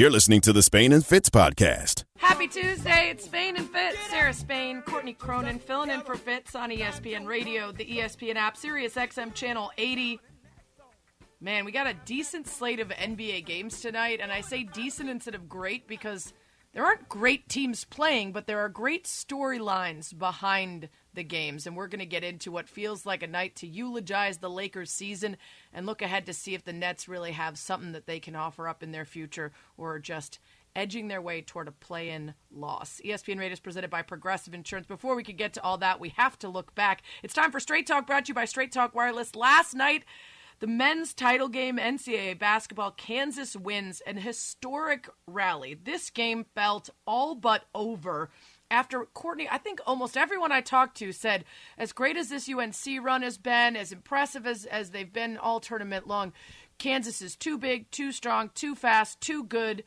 You're listening to the Spain and Fitz podcast. Happy Tuesday. It's Spain and Fitz. Sarah Spain, Courtney Cronin filling in for Fitz on ESPN Radio, the ESPN app, Sirius XM Channel 80. Man, we got a decent slate of NBA games tonight, and I say decent instead of great because there aren't great teams playing, but there are great storylines behind the games. And we're going to get into what feels like a night to eulogize the Lakers season and look ahead to see if the Nets really have something that they can offer up in their future or just edging their way toward a play in loss. ESPN Radio is presented by Progressive Insurance. Before we could get to all that, we have to look back. It's time for Straight Talk brought to you by Straight Talk Wireless. Last night, the men's title game, NCAA basketball, Kansas wins an historic rally. This game felt all but over after Courtney, I think almost everyone I talked to said, as great as this UNC run has been, as impressive as, as they've been all tournament long, Kansas is too big, too strong, too fast, too good.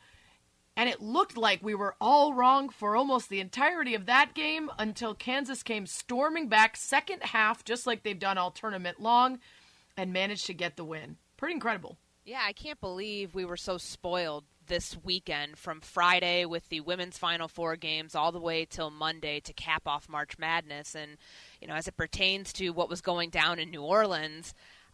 And it looked like we were all wrong for almost the entirety of that game until Kansas came storming back second half, just like they've done all tournament long and managed to get the win. Pretty incredible. Yeah, I can't believe we were so spoiled this weekend from Friday with the women's Final Four games all the way till Monday to cap off March Madness. And, you know, as it pertains to what was going down in New Orleans,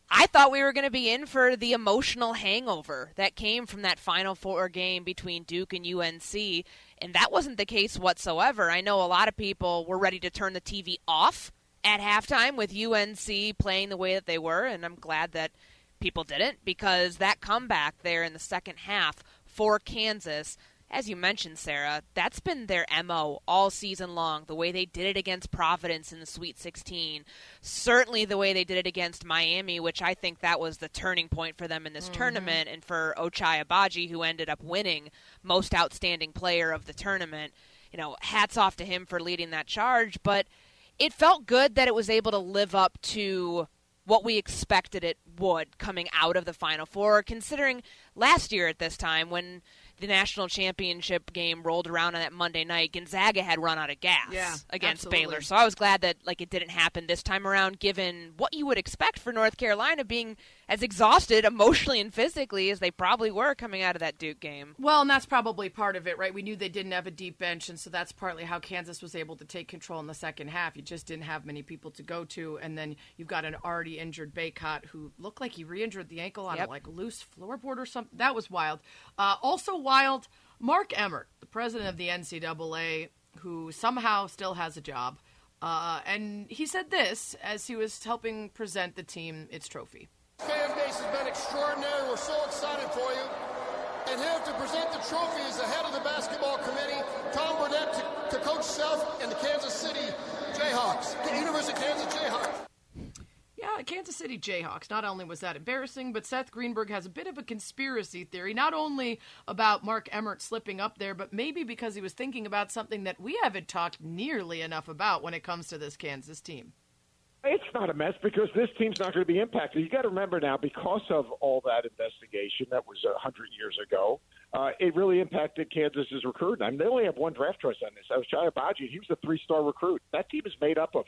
I thought we were going to be in for the emotional hangover that came from that Final Four game between Duke and UNC. And that wasn't the case whatsoever. I know a lot of people were ready to turn the TV off at halftime with UNC playing the way that they were, and I'm glad that people didn't because that comeback there in the second half for Kansas, as you mentioned, Sarah, that's been their MO all season long. The way they did it against Providence in the Sweet 16, certainly the way they did it against Miami, which I think that was the turning point for them in this mm-hmm. tournament, and for Ochai Agbaji, who ended up winning Most Outstanding Player of the tournament. You know, hats off to him for leading that charge, but it felt good that it was able to live up to what we expected it would coming out of the Final Four, considering last year at this time when the national championship game rolled around on that Monday night, Gonzaga had run out of gas yeah, against absolutely. Baylor. So I was glad that like it didn't happen this time around, given what you would expect for North Carolina being as exhausted emotionally and physically as they probably were coming out of that Duke game. Well, and that's probably part of it, right? We knew they didn't have a deep bench, and so that's partly how Kansas was able to take control in the second half. You just didn't have many people to go to, and then you've got an already injured Bacot who looked like he re-injured the ankle on yep. a like loose floorboard or something. That was wild. Uh, also wild. Mark Emmert, the president of the NCAA, who somehow still has a job. Uh, and he said this as he was helping present the team its trophy. Fan base has been extraordinary. We're so excited for you. And here to present the trophy is the head of the basketball committee, Tom Burnett, to, to Coach Self and the Kansas City Jayhawks, the University of Kansas Jayhawks. Yeah, Kansas City Jayhawks. Not only was that embarrassing, but Seth Greenberg has a bit of a conspiracy theory, not only about Mark Emmert slipping up there, but maybe because he was thinking about something that we haven't talked nearly enough about when it comes to this Kansas team. It's not a mess because this team's not going to be impacted. You got to remember now, because of all that investigation that was a hundred years ago, uh, it really impacted Kansas's recruiting. I mean, they only have one draft choice on this. I was Ochai Agbaji. He was a three-star recruit. That team is made up of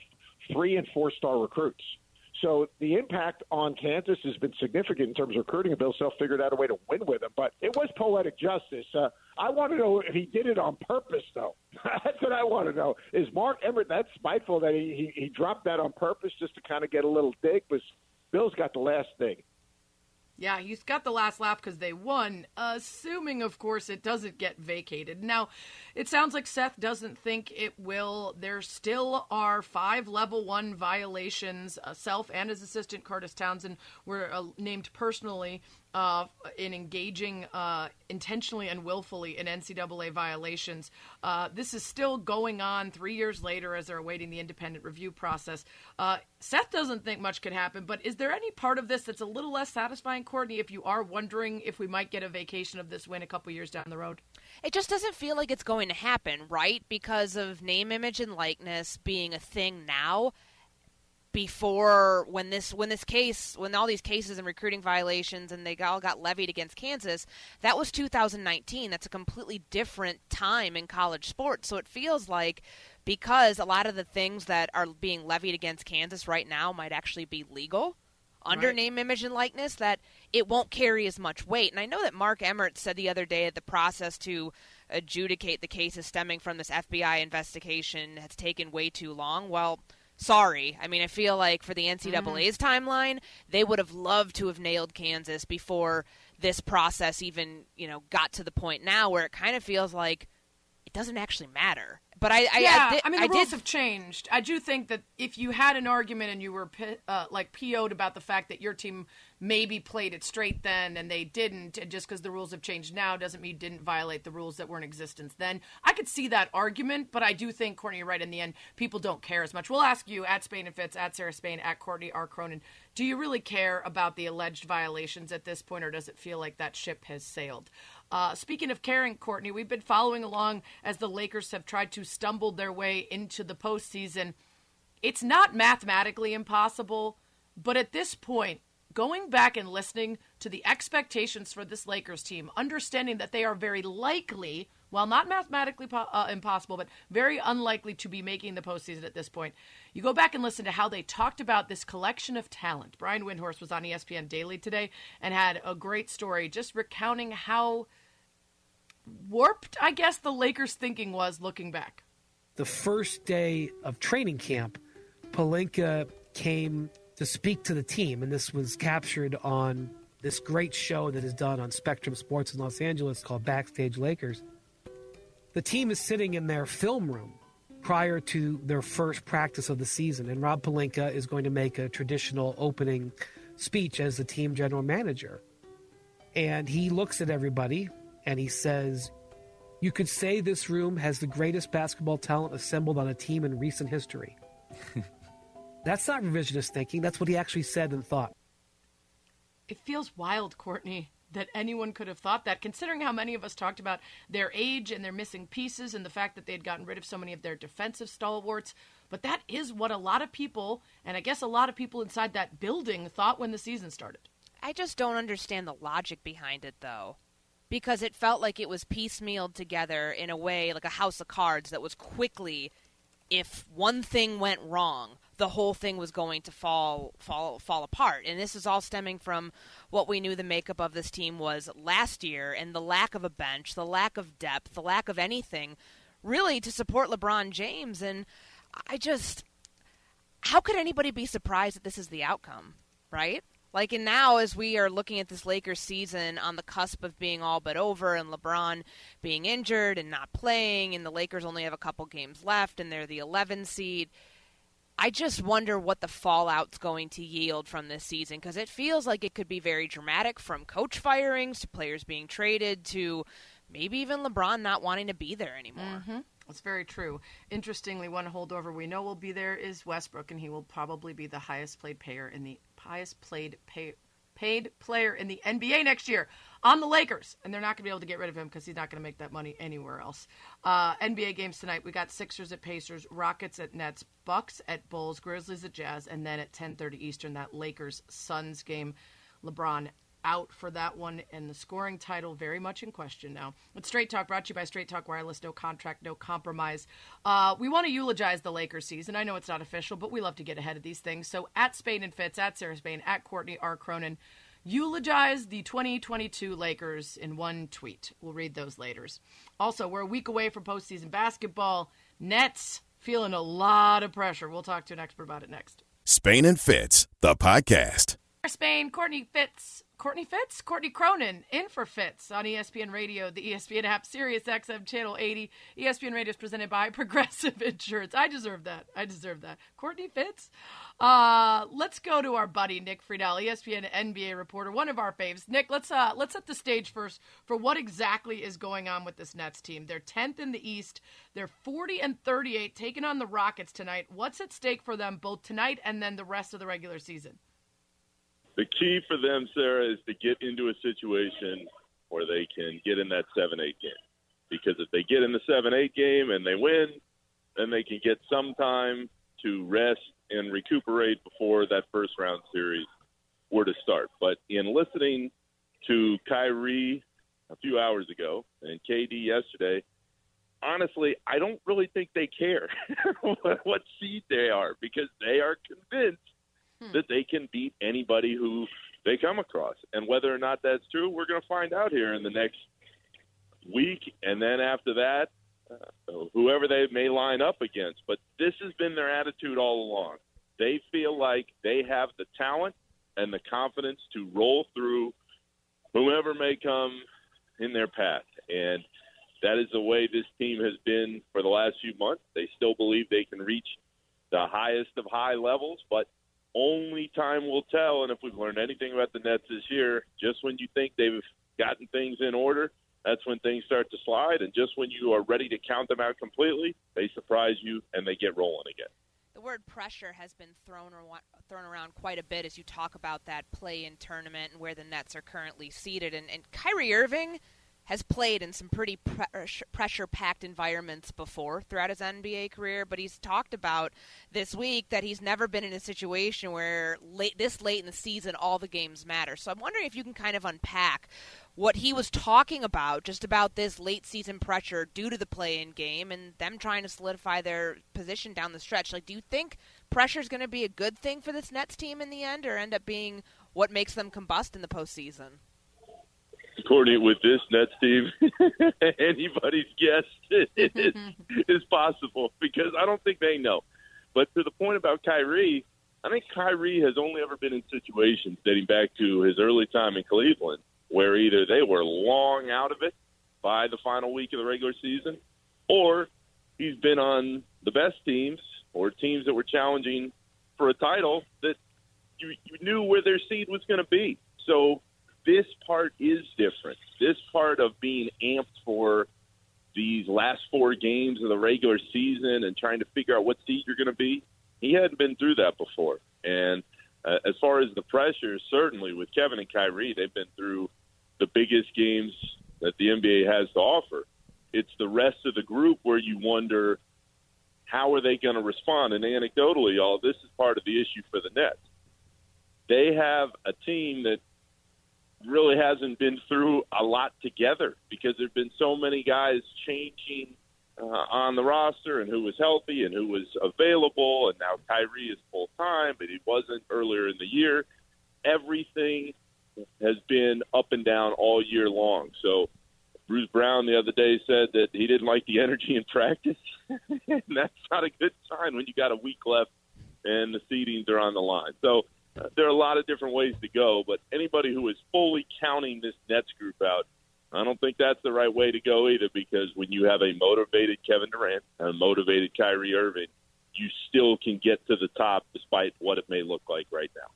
three and four-star recruits. So the impact on Kansas has been significant in terms of recruiting, Bill Self figured out a way to win with him. But it was poetic justice. Uh, I want to know if he did it on purpose, though. that's what I want to know. Is Mark Emmert that spiteful that he, he, he dropped that on purpose just to kind of get a little dig? Because Bill's got the last dig. Yeah, he's got the last laugh because they won, assuming, of course, it doesn't get vacated. Now, it sounds like Seth doesn't think it will. There still are five level one violations. Uh, self and his assistant, Kurtis Townsend, were uh, named personally uh, in engaging uh, intentionally and willfully in NCAA violations. Uh, this is still going on three years later as they're awaiting the independent review process. Uh, Seth doesn't think much could happen, but is there any part of this that's a little less satisfying, Courtney, if you are wondering if we might get a vacation of this win a couple years down the road? It just doesn't feel like it's going to happen, right? Because of name, image, and likeness being a thing now before when this when this case when all these cases and recruiting violations and they all got levied against Kansas that was 2019 that's a completely different time in college sports so it feels like because a lot of the things that are being levied against Kansas right now might actually be legal under Right. name, image, and likeness that it won't carry as much weight. And I know that Mark Emmert said the other day that the process to adjudicate the cases stemming from this FBI investigation has taken way too long. Well, sorry. I mean, I feel like for the mm-hmm. NCAA's timeline, they would have loved to have nailed Kansas before this process even, you know, got to the point now where it kind of feels like it doesn't actually matter. But I, I, yeah, I, did, I mean the I rules did have changed. I do think that if you had an argument and you were uh, like PO'd about the fact that your team maybe played it straight then and they didn't, and just because the rules have changed now doesn't mean didn't violate the rules that were in existence then. I could see that argument, but I do think Courtney, you're right. In the end, people don't care as much. We'll ask you at Spain and Fitz, at Sarah Spain, at Courtney R Cronin. Do you really care about the alleged violations at this point, or does it feel like that ship has sailed? Uh, speaking of caring, Courtney, we've been following along as the Lakers have tried to stumble their way into the postseason. It's not mathematically impossible, but at this point, going back and listening to the expectations for this Lakers team, understanding that they are very likely, while not mathematically po- uh, impossible, but very unlikely to be making the postseason at this point, you go back and listen to how they talked about this collection of talent. Brian Windhorst was on ESPN Daily today and had a great story just recounting how warped, I guess, the Lakers' thinking was looking back. the first day of training camp, Pelinka came to speak to the team, and this was captured on this great show that is done on Spectrum Sports in Los Angeles called Backstage Lakers. The team is sitting in their film room prior to their first practice of the season, and Rob Pelinka is going to make a traditional opening speech as the team general manager. And he looks at everybody and he says, you could say this room has the greatest basketball talent assembled on a team in recent history. that's not revisionist thinking. That's what he actually said and thought. It feels wild, Courtney, that anyone could have thought that, considering how many of us talked about their age and their missing pieces and the fact that they had gotten rid of so many of their defensive stalwarts. But that is what a lot of people, and I guess a lot of people inside that building, thought when the season started. I just don't understand the logic behind it, though. Because it felt like it was piecemealed together in a way, like a house of cards, that was quickly, if one thing went wrong, the whole thing was going to fall fall fall apart. And this is all stemming from what we knew the makeup of this team was last year and the lack of a bench, the lack of depth, the lack of anything really to support LeBron James and I just how could anybody be surprised that this is the outcome, right? Like, and now as we are looking at this Lakers season on the cusp of being all but over and LeBron being injured and not playing, and the Lakers only have a couple games left and they're the 11 seed, I just wonder what the fallout's going to yield from this season because it feels like it could be very dramatic from coach firings to players being traded to maybe even LeBron not wanting to be there anymore. Mm-hmm. That's very true. Interestingly, one holdover we know will be there is Westbrook, and he will probably be the highest played player in the highest played pay, paid player in the NBA next year on the Lakers, and they're not going to be able to get rid of him because he's not going to make that money anywhere else. Uh, NBA games tonight: we got Sixers at Pacers, Rockets at Nets, Bucks at Bulls, Grizzlies at Jazz, and then at 10:30 Eastern that Lakers Suns game. LeBron out for that one, and the scoring title very much in question now. It's Straight Talk brought to you by Straight Talk Wireless. No contract, no compromise. Uh, we want to eulogize the Lakers season. I know it's not official, but we love to get ahead of these things. So at Spain and Fitz, at Sarah Spain, at Courtney R. Cronin, eulogize the 2022 Lakers in one tweet. We'll read those later. Also, we're a week away from postseason basketball. Nets feeling a lot of pressure. We'll talk to an expert about it next. Spain and Fitz, the podcast. Spain, Courtney Fitz. Courtney Fitz? Courtney Cronin in for Fitz on ESPN Radio, the ESPN app, Sirius XM Channel 80. ESPN Radio is presented by Progressive Insurance. I deserve that. I deserve that. Courtney Fitz? Uh, let's go to our buddy Nick Friedell, ESPN NBA reporter, one of our faves. Nick, let's uh let's set the stage first for what exactly is going on with this Nets team. They're 10th in the East. They're 40 and 38 taking on the Rockets tonight. What's at stake for them both tonight and then the rest of the regular season? The key for them, Sarah, is to get into a situation where they can get in that seven eight game. Because if they get in the seven eight game and they win, then they can get some time to rest and recuperate before that first round series were to start. But in listening to Kyrie a few hours ago and KD yesterday, honestly, I don't really think they care what seed they are because they are convinced hmm. that they can beat anybody who they come across. And whether or not that's true, we're going to find out here in the next week. And then after that, uh, whoever they may line up against. But this has been their attitude all along. They feel like they have the talent and the confidence to roll through whomever may come in their path. And that is the way this team has been for the last few months. They still believe they can reach the highest of high levels, but only time will tell. And if we've learned anything about the Nets this year, just when you think they've gotten things in order, that's when things start to slide. And just when you are ready to count them out completely, they surprise you and they get rolling again. The word pressure has been thrown thrown around quite a bit as you talk about that play-in tournament and where the Nets are currently seated. And, and Kyrie Irving has played in some pretty pressure packed environments before throughout his NBA career, but he's talked about this week that he's never been in a situation where late this late in the season all the games matter. So I'm wondering if you can kind of unpack what he was talking about just about this late season pressure due to the play in game and them trying to solidify their position down the stretch. Like do you think pressure is going to be a good thing for this Nets team in the end or end up being what makes them combust in the postseason? Courtney, with this Nets team, anybody's guess is, is possible because I don't think they know. But to the point about Kyrie, I think Kyrie has only ever been in situations dating back to his early time in Cleveland where either they were long out of it by the final week of the regular season or he's been on the best teams or teams that were challenging for a title that you, you knew where their seed was going to be. So part is different. This part of being amped for these last four games of the regular season and trying to figure out what seed you're going to be, he hadn't been through that before. And uh, as far as the pressure, certainly with Kevin and Kyrie, they've been through the biggest games that the NBA has to offer. It's the rest of the group where you wonder how are they going to respond. And anecdotally, all this is part of the issue for the Nets. They have a team that really hasn't been through a lot together because there've been so many guys changing uh, on the roster and who was healthy and who was available. And now Kyrie is full time but he wasn't earlier in the year. Everything has been up and down all year long. So Bruce Brown the other day said that he didn't like the energy in practice. And that's not a good sign when you got a week left and the seedings are on the line. So there are a lot of different ways to go, but anybody who is fully counting this Nets group out, I don't think that's the right way to go either because when you have a motivated Kevin Durant and a motivated Kyrie Irving, you still can get to the top despite what it may look like right now.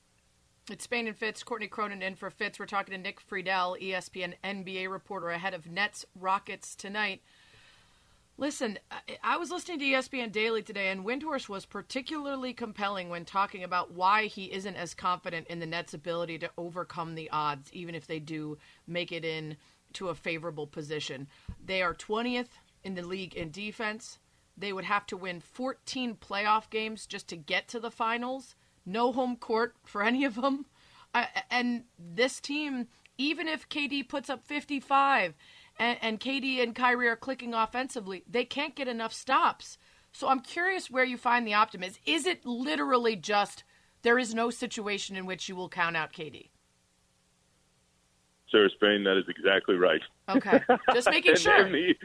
It's Spain and Fitz. Courtney Cronin in for Fitz. We're talking to Nick Friedell, ESPN NBA reporter, ahead of Nets Rockets tonight. Listen, I was listening to ESPN Daily today, and Windhorst was particularly compelling when talking about why he isn't as confident in the Nets' ability to overcome the odds, even if they do make it in to a favorable position. They are 20th in the league in defense. They would have to win 14 playoff games just to get to the finals. No home court for any of them. and this team, even if KD puts up 55 and, and KD and Kyrie are clicking offensively, they can't get enough stops. So I'm curious where you find the optimism. Is it literally just there is no situation in which you will count out KD? Sarah Spain, that is exactly right. Okay, just making and, sure. And the,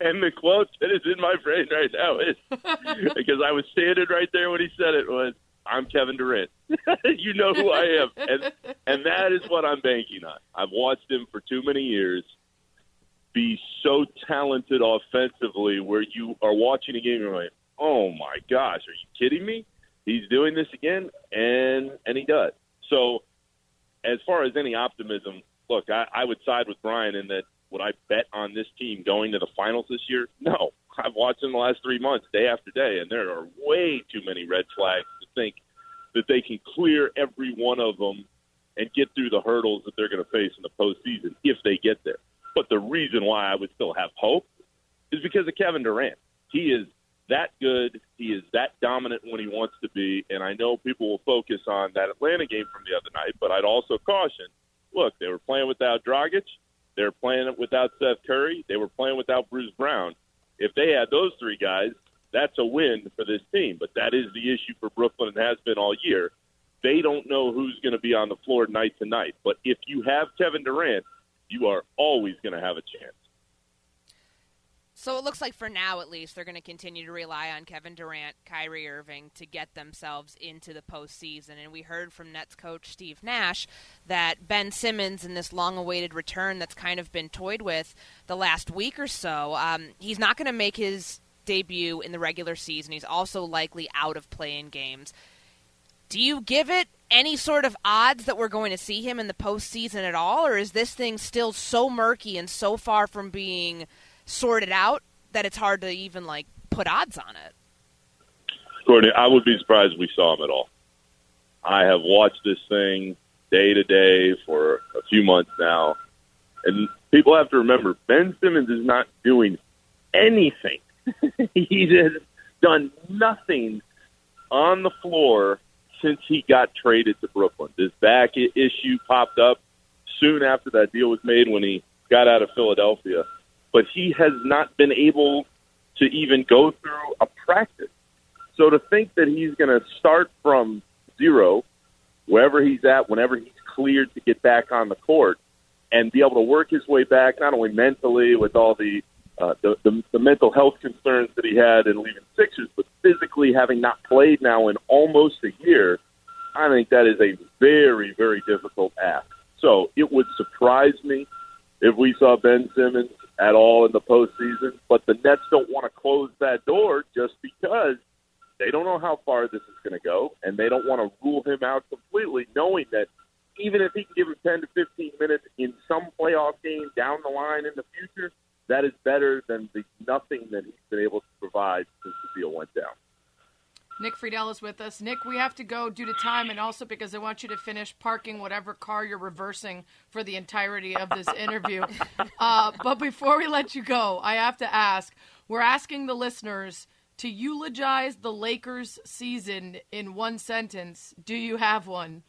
and the quote that is in my brain right now is because I was standing right there when he said it was, "I'm Kevin Durant. you know who I am," and and that is what I'm banking on. I've watched him for too many years be so talented offensively where you are watching a game and you're like, oh my gosh, are you kidding me? He's doing this again, and and he does. So, as far as any optimism, look, I, I would side with Brian in that. Would I bet on this team going to the finals this year? No. I've watched them the last three months, day after day, and there are way too many red flags to think that they can clear every one of them and get through the hurdles that they're going to face in the postseason if they get there. But the reason why I would still have hope is because of Kevin Durant. He is that good. He is that dominant when he wants to be. And I know people will focus on that Atlanta game from the other night, but I'd also caution look, they were playing without Dragic. They were playing without Seth Curry. They were playing without Bruce Brown. If they had those three guys, that's a win for this team. But that is the issue for Brooklyn and has been all year. they don't know who's going to be on the floor night to night. But if you have Kevin Durant, you are always going to have a chance. So it looks like for now, at least, they're going to continue to rely on Kevin Durant, Kyrie Irving to get themselves into the postseason. And we heard from Nets coach Steve Nash that Ben Simmons, in this long awaited return that's kind of been toyed with the last week or so, um, he's not going to make his debut in the regular season. He's also likely out of playing games. Do you give it any sort of odds that we're going to see him in the postseason at all, or is this thing still so murky and so far from being sorted out that it's hard to even like put odds on it? Courtney, I would be surprised if we saw him at all. I have watched this thing day to day for a few months now, and people have to remember Ben Simmons is not doing anything. he has done nothing on the floor since he got traded to Brooklyn. This back issue popped up soon after that deal was made when he got out of Philadelphia. But he has not been able to even go through a practice. So to think that he's going to start from zero, wherever he's at, whenever he's cleared to get back on the court, and be able to work his way back, not only mentally with all the uh, the, the the mental health concerns that he had in leaving Sixers, but physically having not played now in almost a year, I think that is a very very difficult ask. So it would surprise me if we saw Ben Simmons at all in the postseason. But the Nets don't want to close that door just because they don't know how far this is going to go, and they don't want to rule him out completely, knowing that even if he can give him 10 to 15 minutes in some playoff game down the line in the future, that is better than the nothing that he's been able to provide since the deal went down. Nick Friedell is with us. Nick, we have to go due to time and also because I want you to finish parking whatever car you're reversing for the entirety of this interview. uh, but before we let you go, I have to ask we're asking the listeners to eulogize the Lakers season in one sentence. Do you have one?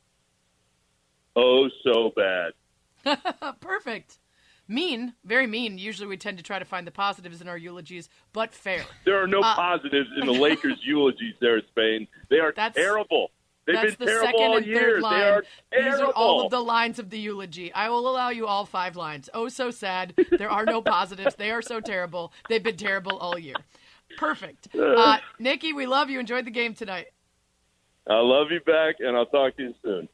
Oh, so bad. Perfect. Mean, very mean. Usually we tend to try to find the positives in our eulogies, but fair. There are no Uh, positives in the Lakers' eulogies there, Spain. They are That's- terrible. They've That's been the terrible second all and year. third They line. are These are all of the lines of the eulogy. I will allow you all five lines. Oh, so sad. There are no positives. They are so terrible. They've been terrible all year. Perfect. Uh, Nikki, we love you. Enjoyed the game tonight. I love you back, and I'll talk to you soon.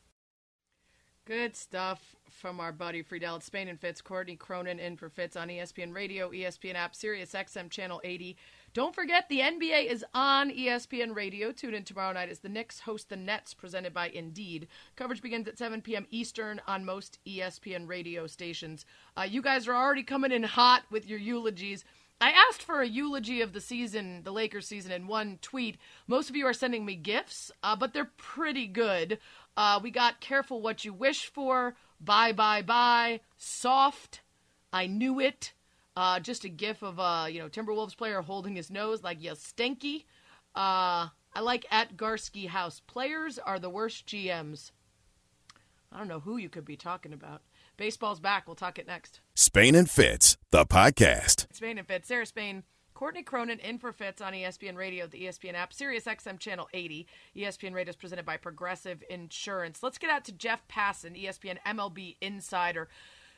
Good stuff from our buddy Friedell. It's Spain and Fitz. Courtney Cronin in for Fitz on ESPN Radio, ESPN app, Sirius XM Channel 80. Don't forget the NBA is on ESPN Radio. Tune in tomorrow night as the Knicks host the Nets, presented by Indeed. Coverage begins at 7 p.m. Eastern on most ESPN radio stations. Uh, you guys are already coming in hot with your eulogies. I asked for a eulogy of the season, the Lakers season, in one tweet. Most of you are sending me gifts, uh, but they're pretty good. Uh, we got careful what you wish for, bye bye bye, soft, I knew it. Uh, just a gif of uh, you know Timberwolves player holding his nose like you stinky. Uh, I like at Garsky House. Players are the worst GMs. I don't know who you could be talking about. Baseball's back. We'll talk it next. Spain and Fitz, the podcast. Spain and Fitz. Sarah Spain, Courtney Cronin in for Fitz on ESPN Radio, the ESPN app, Sirius XM Channel 80. ESPN Radio is presented by Progressive Insurance. Let's get out to Jeff Passan, ESPN MLB Insider.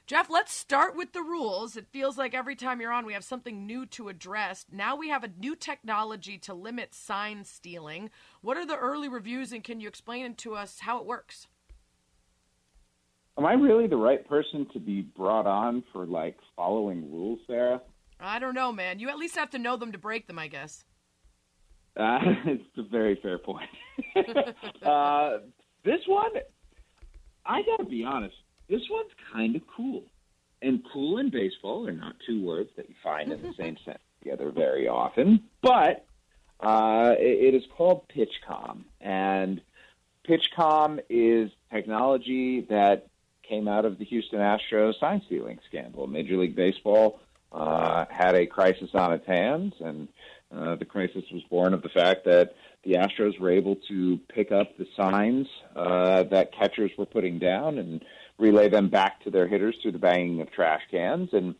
Jeff, let's start with the rules. It feels like every time you're on, we have something new to address. Now we have a new technology to limit sign stealing. What are the early reviews, and can you explain to us how it works? Am I really the right person to be brought on for like following rules, Sarah? I don't know, man. You at least have to know them to break them, I guess. Uh, it's a very fair point. uh, this one, I gotta be honest. This one's kind of cool, and cool and baseball are not two words that you find in the same sentence together very often. But uh, it, it is called PitchCom, and PitchCom is technology that came out of the Houston Astros sign stealing scandal. Major League Baseball uh, had a crisis on its hands, and uh, the crisis was born of the fact that the Astros were able to pick up the signs uh, that catchers were putting down and relay them back to their hitters through the banging of trash cans. And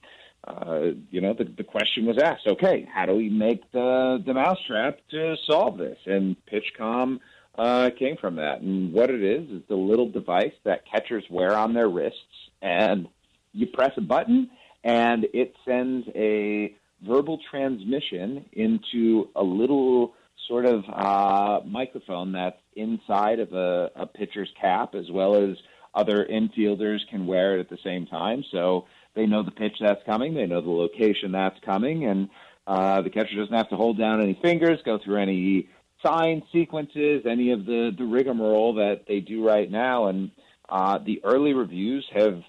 uh, you know, the, the question was asked: Okay, how do we make the the mousetrap to solve this? And PitchCom uh, came from that. And what it is is the little device that catchers wear on their wrists, and you press a button, and it sends a verbal transmission into a little sort of uh, microphone that's inside of a, a pitcher's cap, as well as other infielders can wear it at the same time. So they know the pitch that's coming, they know the location that's coming, and uh, the catcher doesn't have to hold down any fingers, go through any sign sequences, any of the the rigmarole that they do right now. And uh, the early reviews have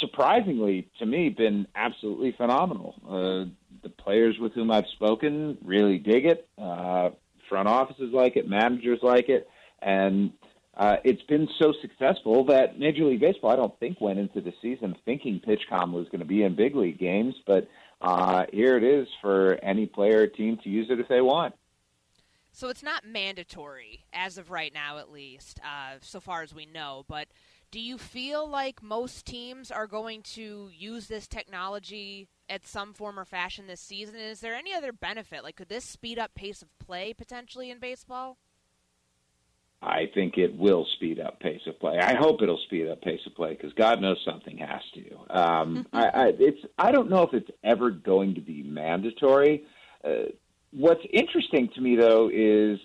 surprisingly to me been absolutely phenomenal. Uh, the players with whom I've spoken really dig it. Uh, front offices like it, managers like it, and uh, it's been so successful that Major League Baseball, I don't think, went into the season thinking PitchCom was going to be in big league games, but uh, here it is for any player or team to use it if they want. So it's not mandatory as of right now, at least, uh, so far as we know. But do you feel like most teams are going to use this technology at some form or fashion this season? is there any other benefit? Like, could this speed up pace of play potentially in baseball? I think it will speed up pace of play. I hope it'll speed up pace of play because God knows something has to. Um, I, I, it's I don't know if it's ever going to be mandatory. Uh, what's interesting to me though is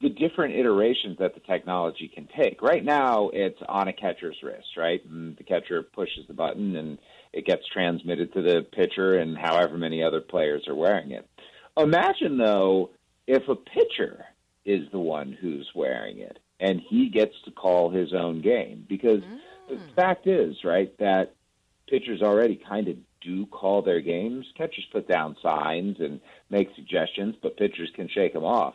the different iterations that the technology can take. Right now, it's on a catcher's wrist, right? And the catcher pushes the button and it gets transmitted to the pitcher and however many other players are wearing it. Imagine though if a pitcher is the one who's wearing it and he gets to call his own game because mm. the fact is, right, that pitchers already kind of do call their games. Catchers put down signs and make suggestions, but pitchers can shake them off.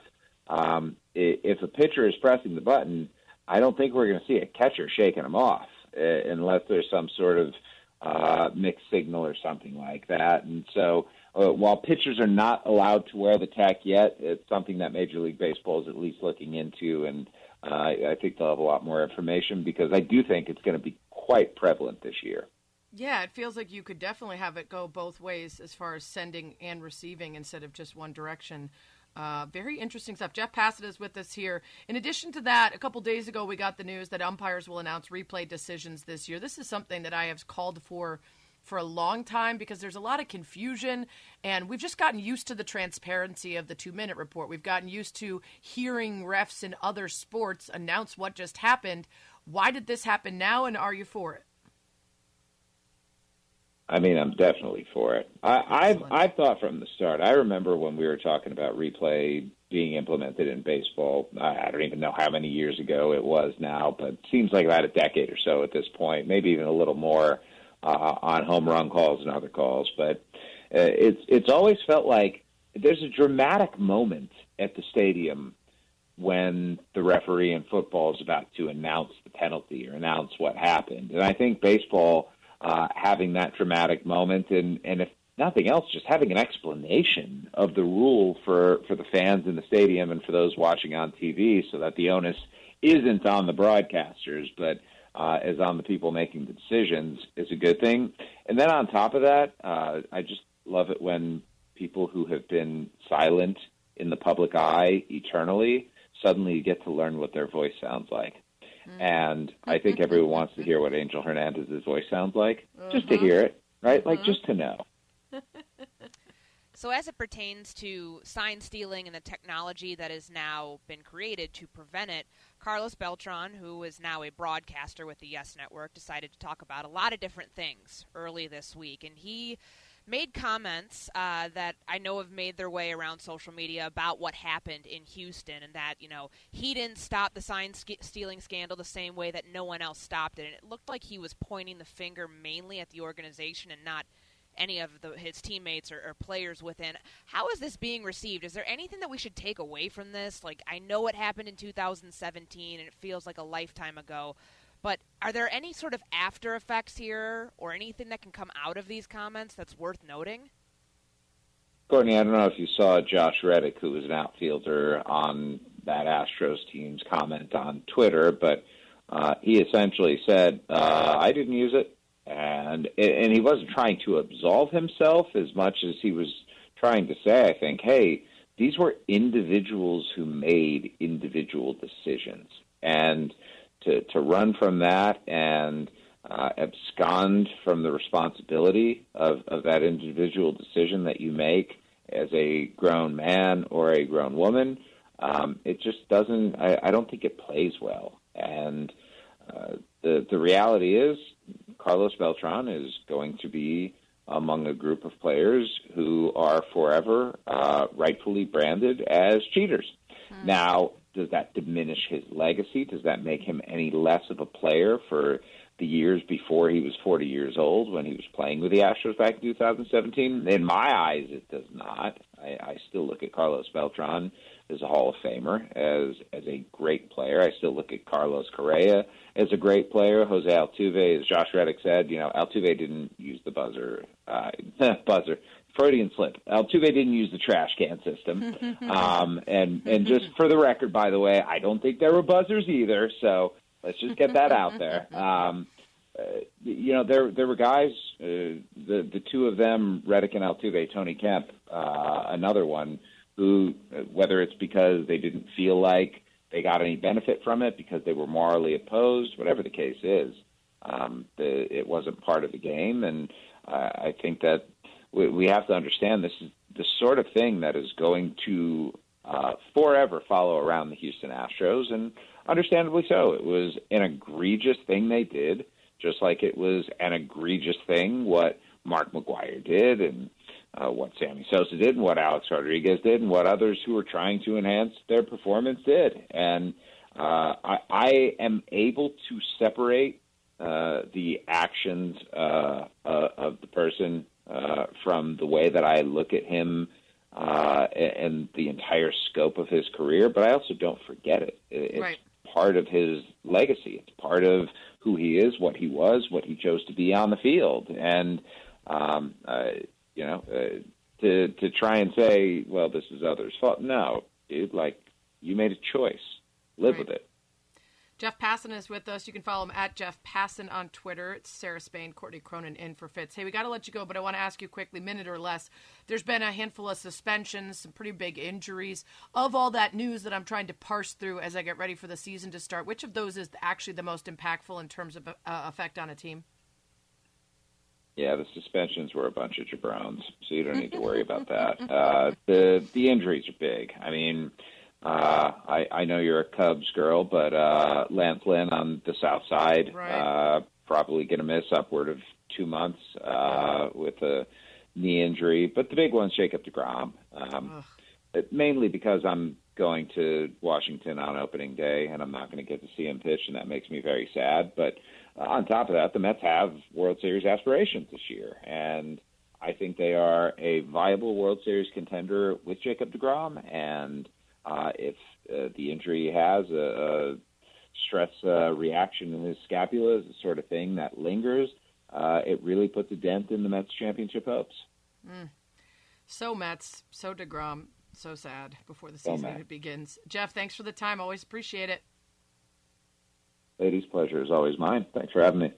Um, if a pitcher is pressing the button, I don't think we're going to see a catcher shaking them off uh, unless there's some sort of uh, mixed signal or something like that. And so, uh, while pitchers are not allowed to wear the tech yet, it's something that Major League Baseball is at least looking into, and uh, I think they'll have a lot more information because I do think it's going to be quite prevalent this year. Yeah, it feels like you could definitely have it go both ways as far as sending and receiving instead of just one direction. Uh, very interesting stuff. Jeff Passan is with us here. In addition to that, a couple days ago, we got the news that umpires will announce replay decisions this year. This is something that I have called for for a long time because there's a lot of confusion and we've just gotten used to the transparency of the two minute report. We've gotten used to hearing refs in other sports announce what just happened. Why did this happen now and are you for it? I mean, I'm definitely for it. I, I've I've thought from the start. I remember when we were talking about replay being implemented in baseball. I don't even know how many years ago it was now, but it seems like about a decade or so at this point, maybe even a little more uh, on home run calls and other calls. But uh, it's it's always felt like there's a dramatic moment at the stadium when the referee in football is about to announce the penalty or announce what happened, and I think baseball uh, having that dramatic moment, and and if nothing else, just having an explanation of the rule for for the fans in the stadium and for those watching on TV, so that the onus isn't on the broadcasters, but uh, is on the people making the decisions, is a good thing. And then on top of that, uh, I just love it when people who have been silent in the public eye eternally suddenly get to learn what their voice sounds like. Mm-hmm. And I think everyone wants to hear what Angel Hernandez's voice sounds like, uh-huh. just to mm-hmm. hear it, right? Like just to know. so, as it pertains to sign stealing and the technology that has now been created to prevent it, Carlos Beltran, who is now a broadcaster with the Yes Network, decided to talk about a lot of different things early this week, and he made comments uh, that I know have made their way around social media about what happened in Houston and that, you know, he didn't stop the sign sk- stealing scandal the same way that no one else stopped it. And it looked like he was pointing the finger mainly at the organization and not any of the, his teammates or, or players within. How is this being received? Is there anything that we should take away from this? Like, I know it happened in 2017 and it feels like a lifetime ago. But are there any sort of after effects here or anything that can come out of these comments that's worth noting? Courtney, I don't know if you saw Josh Reddick, who was an outfielder on that Astros team's comment on Twitter, but uh, he essentially said, uh, "I didn't use it," and and he wasn't trying to absolve himself as much as he was trying to say, "I think, hey, these were individuals who made individual decisions, and to to run from that and uh, abscond from the responsibility of, of that individual decision that you make as a grown man or a grown woman, um, it just doesn't. I, I don't think it plays well. And uh, the the reality is, Carlos Beltran is going to be among a group of players who are forever uh, rightfully branded as cheaters. Mm. Now, does that diminish his legacy? Does that make him any less of a player for the years before he was 40 years old when he was playing with the Astros back in 2017? In my eyes, it does not. I, I still look at Carlos Beltran as a Hall of Famer, as as a great player. I still look at Carlos Correa as a great player. Jose Altuve, as Josh Reddick said, you know, Altuve didn't use the buzzer. Uh, buzzer. Freudian slip. Altuve didn't use the trash can system. um, and and just for the record, by the way, I don't think there were buzzers either. So let's just get that out there. Um, uh, you know, there there were guys, uh, the the two of them, Reddick and Altuve, Tony Kemp, uh, another one, who whether it's because they didn't feel like they got any benefit from it because they were morally opposed, whatever the case is, um, the, it wasn't part of the game, and uh, I think that we, we have to understand this is the sort of thing that is going to uh, forever follow around the Houston Astros, and understandably so. It was an egregious thing they did, just like it was an egregious thing what Mark McGwire did, and uh, what Sammy Sosa did, and what Alex Rodriguez did, and what others who were trying to enhance their performance did. And uh, I, I am able to separate uh, the actions uh, uh, of the person uh, from the way that I look at him uh, and the entire scope of his career, but I also don't forget it. It's right. part of his legacy. It's part of who he is, what he was, what he chose to be on the field, and um, uh, you know, uh, to to try and say, well, this is others' fault. No, dude, like you made a choice. Live Right. with it. Jeff Passan is with us. You can follow him at Jeff Passan on Twitter. It's Sarah Spain, Courtney Cronin in for Fitz. Hey, we got to let you go, but I want to ask you quickly, minute or less. There's been a handful of suspensions, some pretty big injuries. Of all that news that I'm trying to parse through as I get ready for the season to start, which of those is actually the most impactful in terms of uh, effect on a team? Yeah, the suspensions were a bunch of jabrones, so you don't need to worry about that. Uh, the the injuries are big. I mean, uh, I I know you're a Cubs girl, but uh, Lance Lynn on the South Side Right. uh, probably going to miss upward of two months uh, with a knee injury. But the big one's Jacob Degrom. Um, it- mainly because I'm going to Washington on opening day, and I'm not going to get to see him pitch, and that makes me very sad. But on top of that, the Mets have World Series aspirations this year, and I think they are a viable World Series contender with Jacob Degrom. And uh, if uh, the injury has a, a stress uh, reaction in his scapula, the sort of thing that lingers. Uh, it really puts a dent in the Mets championship hopes. So Mets, so DeGrom, so sad before the season Mets. begins. Jeff, thanks for the time. Always appreciate it. Ladies, pleasure is always mine. Thanks for having me.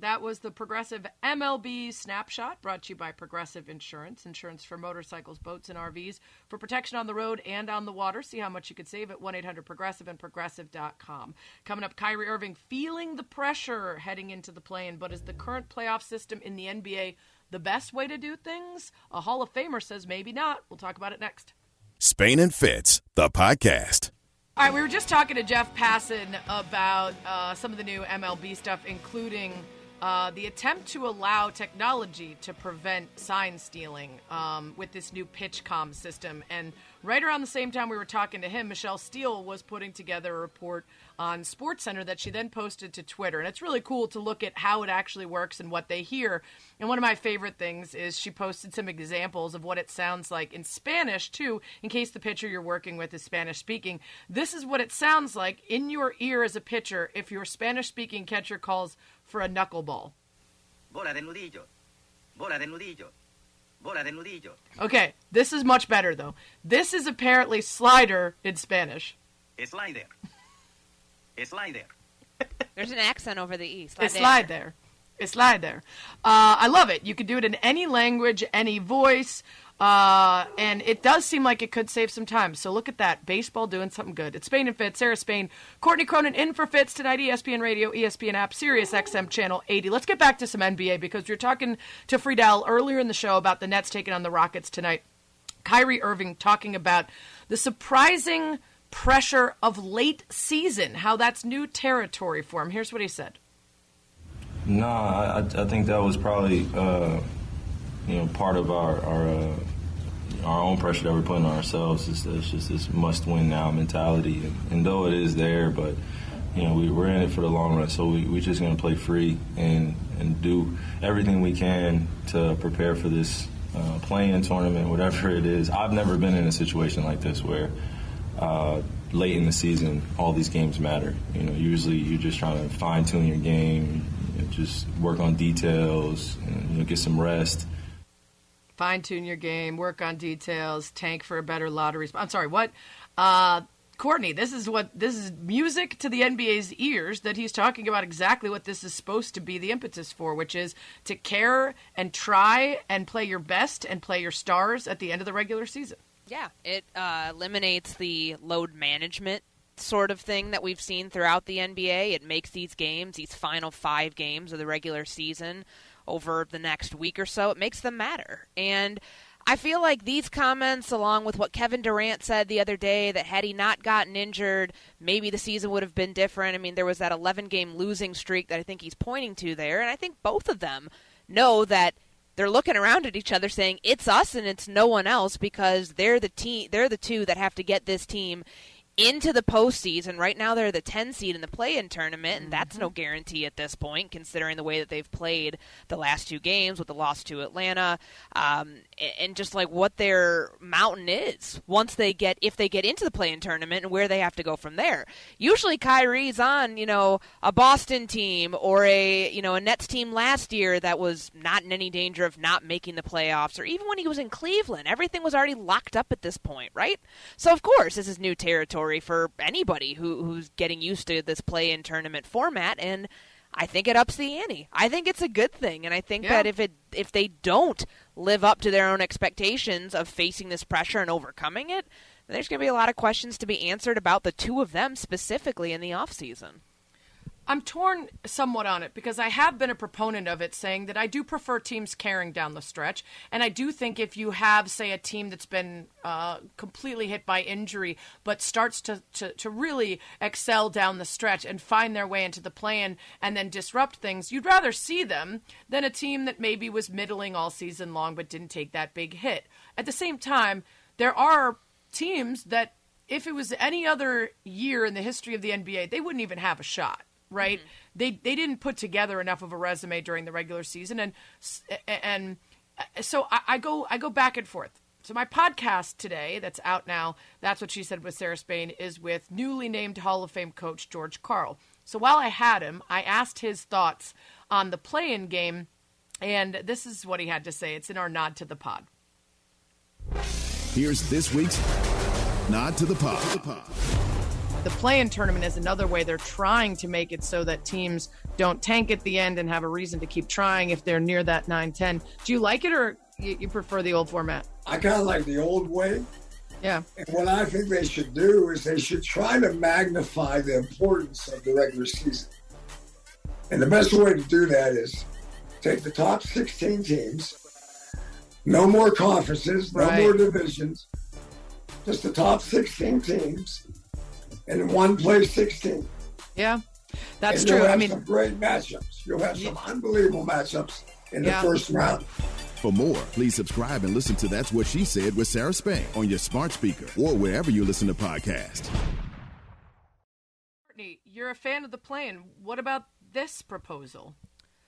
That was the Progressive MLB snapshot brought to you by Progressive Insurance. Insurance for motorcycles, boats, and RVs for protection on the road and on the water. See how much you could save at 1 800 Progressive and Progressive.com. Coming up, Kyrie Irving feeling the pressure heading into the play in, but is the current playoff system in the NBA the best way to do things? A Hall of Famer says maybe not. We'll talk about it next. Spain and Fitz, the podcast. All right, we were just talking to Jeff Passan about uh, some of the new MLB stuff, including uh, the attempt to allow technology to prevent sign stealing um, with this new PitchCom system. And right around the same time we were talking to him, Michele Steele was putting together a report on SportsCenter that she then posted to Twitter. And it's really cool to look at how it actually works and what they hear. And one of my favorite things is she posted some examples of what it sounds like in Spanish, too, in case the pitcher you're working with is Spanish speaking. This is what it sounds like in your ear as a pitcher if your Spanish speaking catcher calls for a knuckleball. Bola de nudillo. Bola de nudillo. Bola de nudillo. Okay, this is much better, though. This is apparently slider in Spanish. Slider. Slider. There's an accent over the E. It's slide there. It's slide there. Uh, I love it. You can do it in any language, any voice. Uh, and it does seem like it could save some time. So look at that. Baseball doing something good. It's Spain and Fitz, Sarah Spain, Courtney Cronin in for Fitz tonight, ESPN Radio, ESPN app, Sirius XM Channel 80. Let's get back to some NBA because you're talking to Friedell earlier in the show about the Nets taking on the Rockets tonight. Kyrie Irving talking about the surprising pressure of late season, how that's new territory for him. Here's what he said. No, I, I think that was probably uh, you know part of our our, uh, our own pressure that we're putting on ourselves. It's, it's just this must win now mentality, and, and, though it is there, but you know we, we're in it for the long run, so we we're just gonna play free and and do everything we can to prepare for this uh, playing tournament, whatever it is. I've never been in a situation like this where. Uh, late in the season, all these games matter. You know, usually you're just trying to fine tune your game, just work on details, and, you know, get some rest. Fine tune your game, work on details, tank for a better lottery. I'm sorry, what? Uh, Courtney, this is what this is music to the NBA's ears that he's talking about exactly what this is supposed to be the impetus for, which is to care and try and play your best and play your stars at the end of the regular season. Yeah, it uh, eliminates the load management sort of thing that we've seen throughout the NBA. It makes these games, these final five games of the regular season over the next week or so, it makes them matter. And I feel like these comments, along with what Kevin Durant said the other day, that had he not gotten injured, maybe the season would have been different. I mean, there was that 11 game losing streak that I think he's pointing to there. And I think both of them know that they're looking around at each other saying it's us and it's no one else because they're the team they're the two that have to get this team into the postseason. Right now, they're the 10 seed in the play in tournament, and that's no mm-hmm. guarantee at this point, considering the way that they've played the last two games with the loss to Atlanta, um, and just like what their mountain is once they get, if they get into the play in tournament, and where they have to go from there. Usually, Kyrie's on, you know, a Boston team or a, you know, a Nets team last year that was not in any danger of not making the playoffs, or even when he was in Cleveland, everything was already locked up at this point, right? So, of course, this is new territory for anybody who, who's getting used to this play in tournament format. And I think it ups the ante. I think it's a good thing, and I think yeah. that if it if they don't live up to their own expectations of facing this pressure and overcoming it, there's going to be a lot of questions to be answered about the two of them specifically in the off season. I'm torn somewhat on it because I have been a proponent of it, saying that I do prefer teams caring down the stretch. And I do think if you have, say, a team that's been uh, completely hit by injury but starts to, to, to, really excel down the stretch and find their way into the plan and then disrupt things, you'd rather see them than a team that maybe was middling all season long but didn't take that big hit. At the same time, there are teams that, if it was any other year in the history of the NBA, they wouldn't even have a shot right? Mm-hmm. They they didn't put together enough of a resume during the regular season, and and uh, so I, I go I go back and forth. So my podcast today, that's out now, that's what she said with Sarah Spain, is with newly named Hall of Fame coach George Karl. So while I had him, I asked his thoughts on the play-in game, and this is what he had to say. It's in our nod to the pod. Here's this week's nod to the pod. The play-in tournament is another way they're trying to make it so that teams don't tank at the end and have a reason to keep trying if they're near that 9-10. Do you like it or you, you prefer the old format? I kind of like the old way. Yeah. And what I think they should do is they should try to magnify the importance of the regular season. And the best way to do that is take the top 16 teams, no more conferences, no right. more divisions, just the top 16 teams, and one plays 16. Yeah, that's and true. I mean, some great matchups. You'll have some unbelievable matchups in yeah. the first round. For more, please subscribe and listen to That's What She Said with Sarah Spain on your smart speaker or wherever you listen to podcasts. Courtney, you're a fan of the play-in. What about this proposal?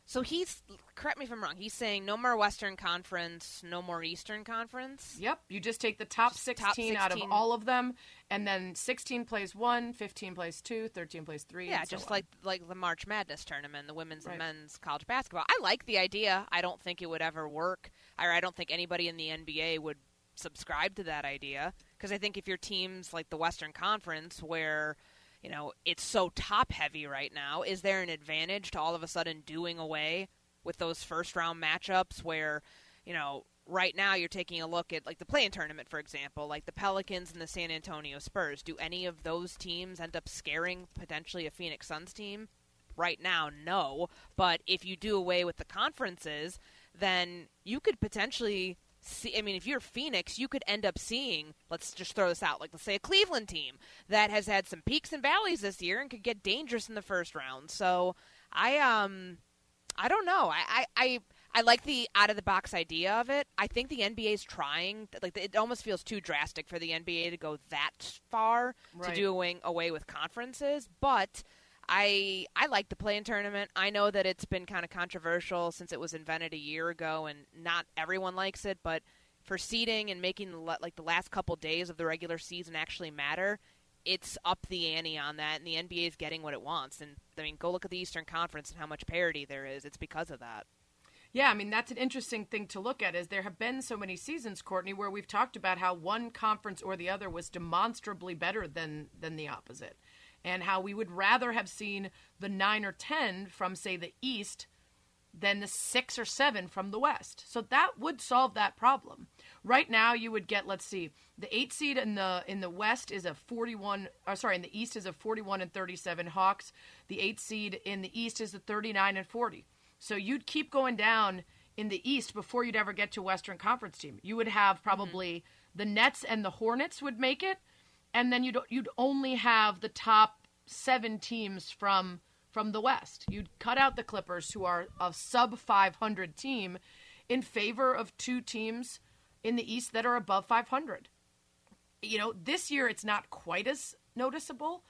So he's correct me if I'm wrong. He's saying no more Western Conference, no more Eastern Conference. Yep, you just take the top, 16, top 16, out of all of them, and then 16 plays one, 15 plays two, 13 plays three. Yeah, so just on. like like the March Madness tournament, the women's right. and men's college basketball. I like the idea. I don't think it would ever work, or I don't think anybody in the NBA would subscribe to that idea because I think if your teams like the Western Conference where you know, it's so top heavy right now. Is there an advantage to all of a sudden doing away with those first round matchups where, you know, right now you're taking a look at like the play-in tournament, for example, like the Pelicans and the San Antonio Spurs. Do any of those teams end up scaring potentially a Phoenix Suns team? Right now, no. But if you do away with the conferences, then you could potentially see. I mean, if you're Phoenix, you could end up seeing. Let's just throw this out. Like, let's say a Cleveland team that has had some peaks and valleys this year and could get dangerous in the first round. So, I um, I don't know. I I. I I like the out of the box idea of it. I think the NBA is trying. Like it almost feels too drastic for the NBA to go that far Right. to doing away with conferences, but I I like the play-in tournament. I know that it's been kind of controversial since it was invented a year ago, and not everyone likes it. But for seeding and making the, like the last couple days of the regular season actually matter, it's up the ante on that, and the NBA is getting what it wants. And I mean, go look at the Eastern Conference and how much parity there is. It's because of that. Yeah, I mean that's an interesting thing to look at. Is there have been so many seasons, Courtney, where we've talked about how one conference or the other was demonstrably better than than the opposite, and how we would rather have seen the nine or ten from say the East than the six or seven from the West. So that would solve that problem. Right now, you would get let's see, the eight seed in the in the West is a forty-one. Or sorry, in the East is a forty-one and thirty-seven Hawks. The eight seed in the East is a thirty-nine and forty. So you'd keep going down in the East before you'd ever get to a Western Conference team. You would have mm-hmm. probably the Nets and the Hornets would make it, and then you'd you'd only have the top seven teams from from the West. You'd cut out the Clippers, who are a sub 500 team, in favor of two teams in the East that are above 500. You know, this year it's not quite as noticeable,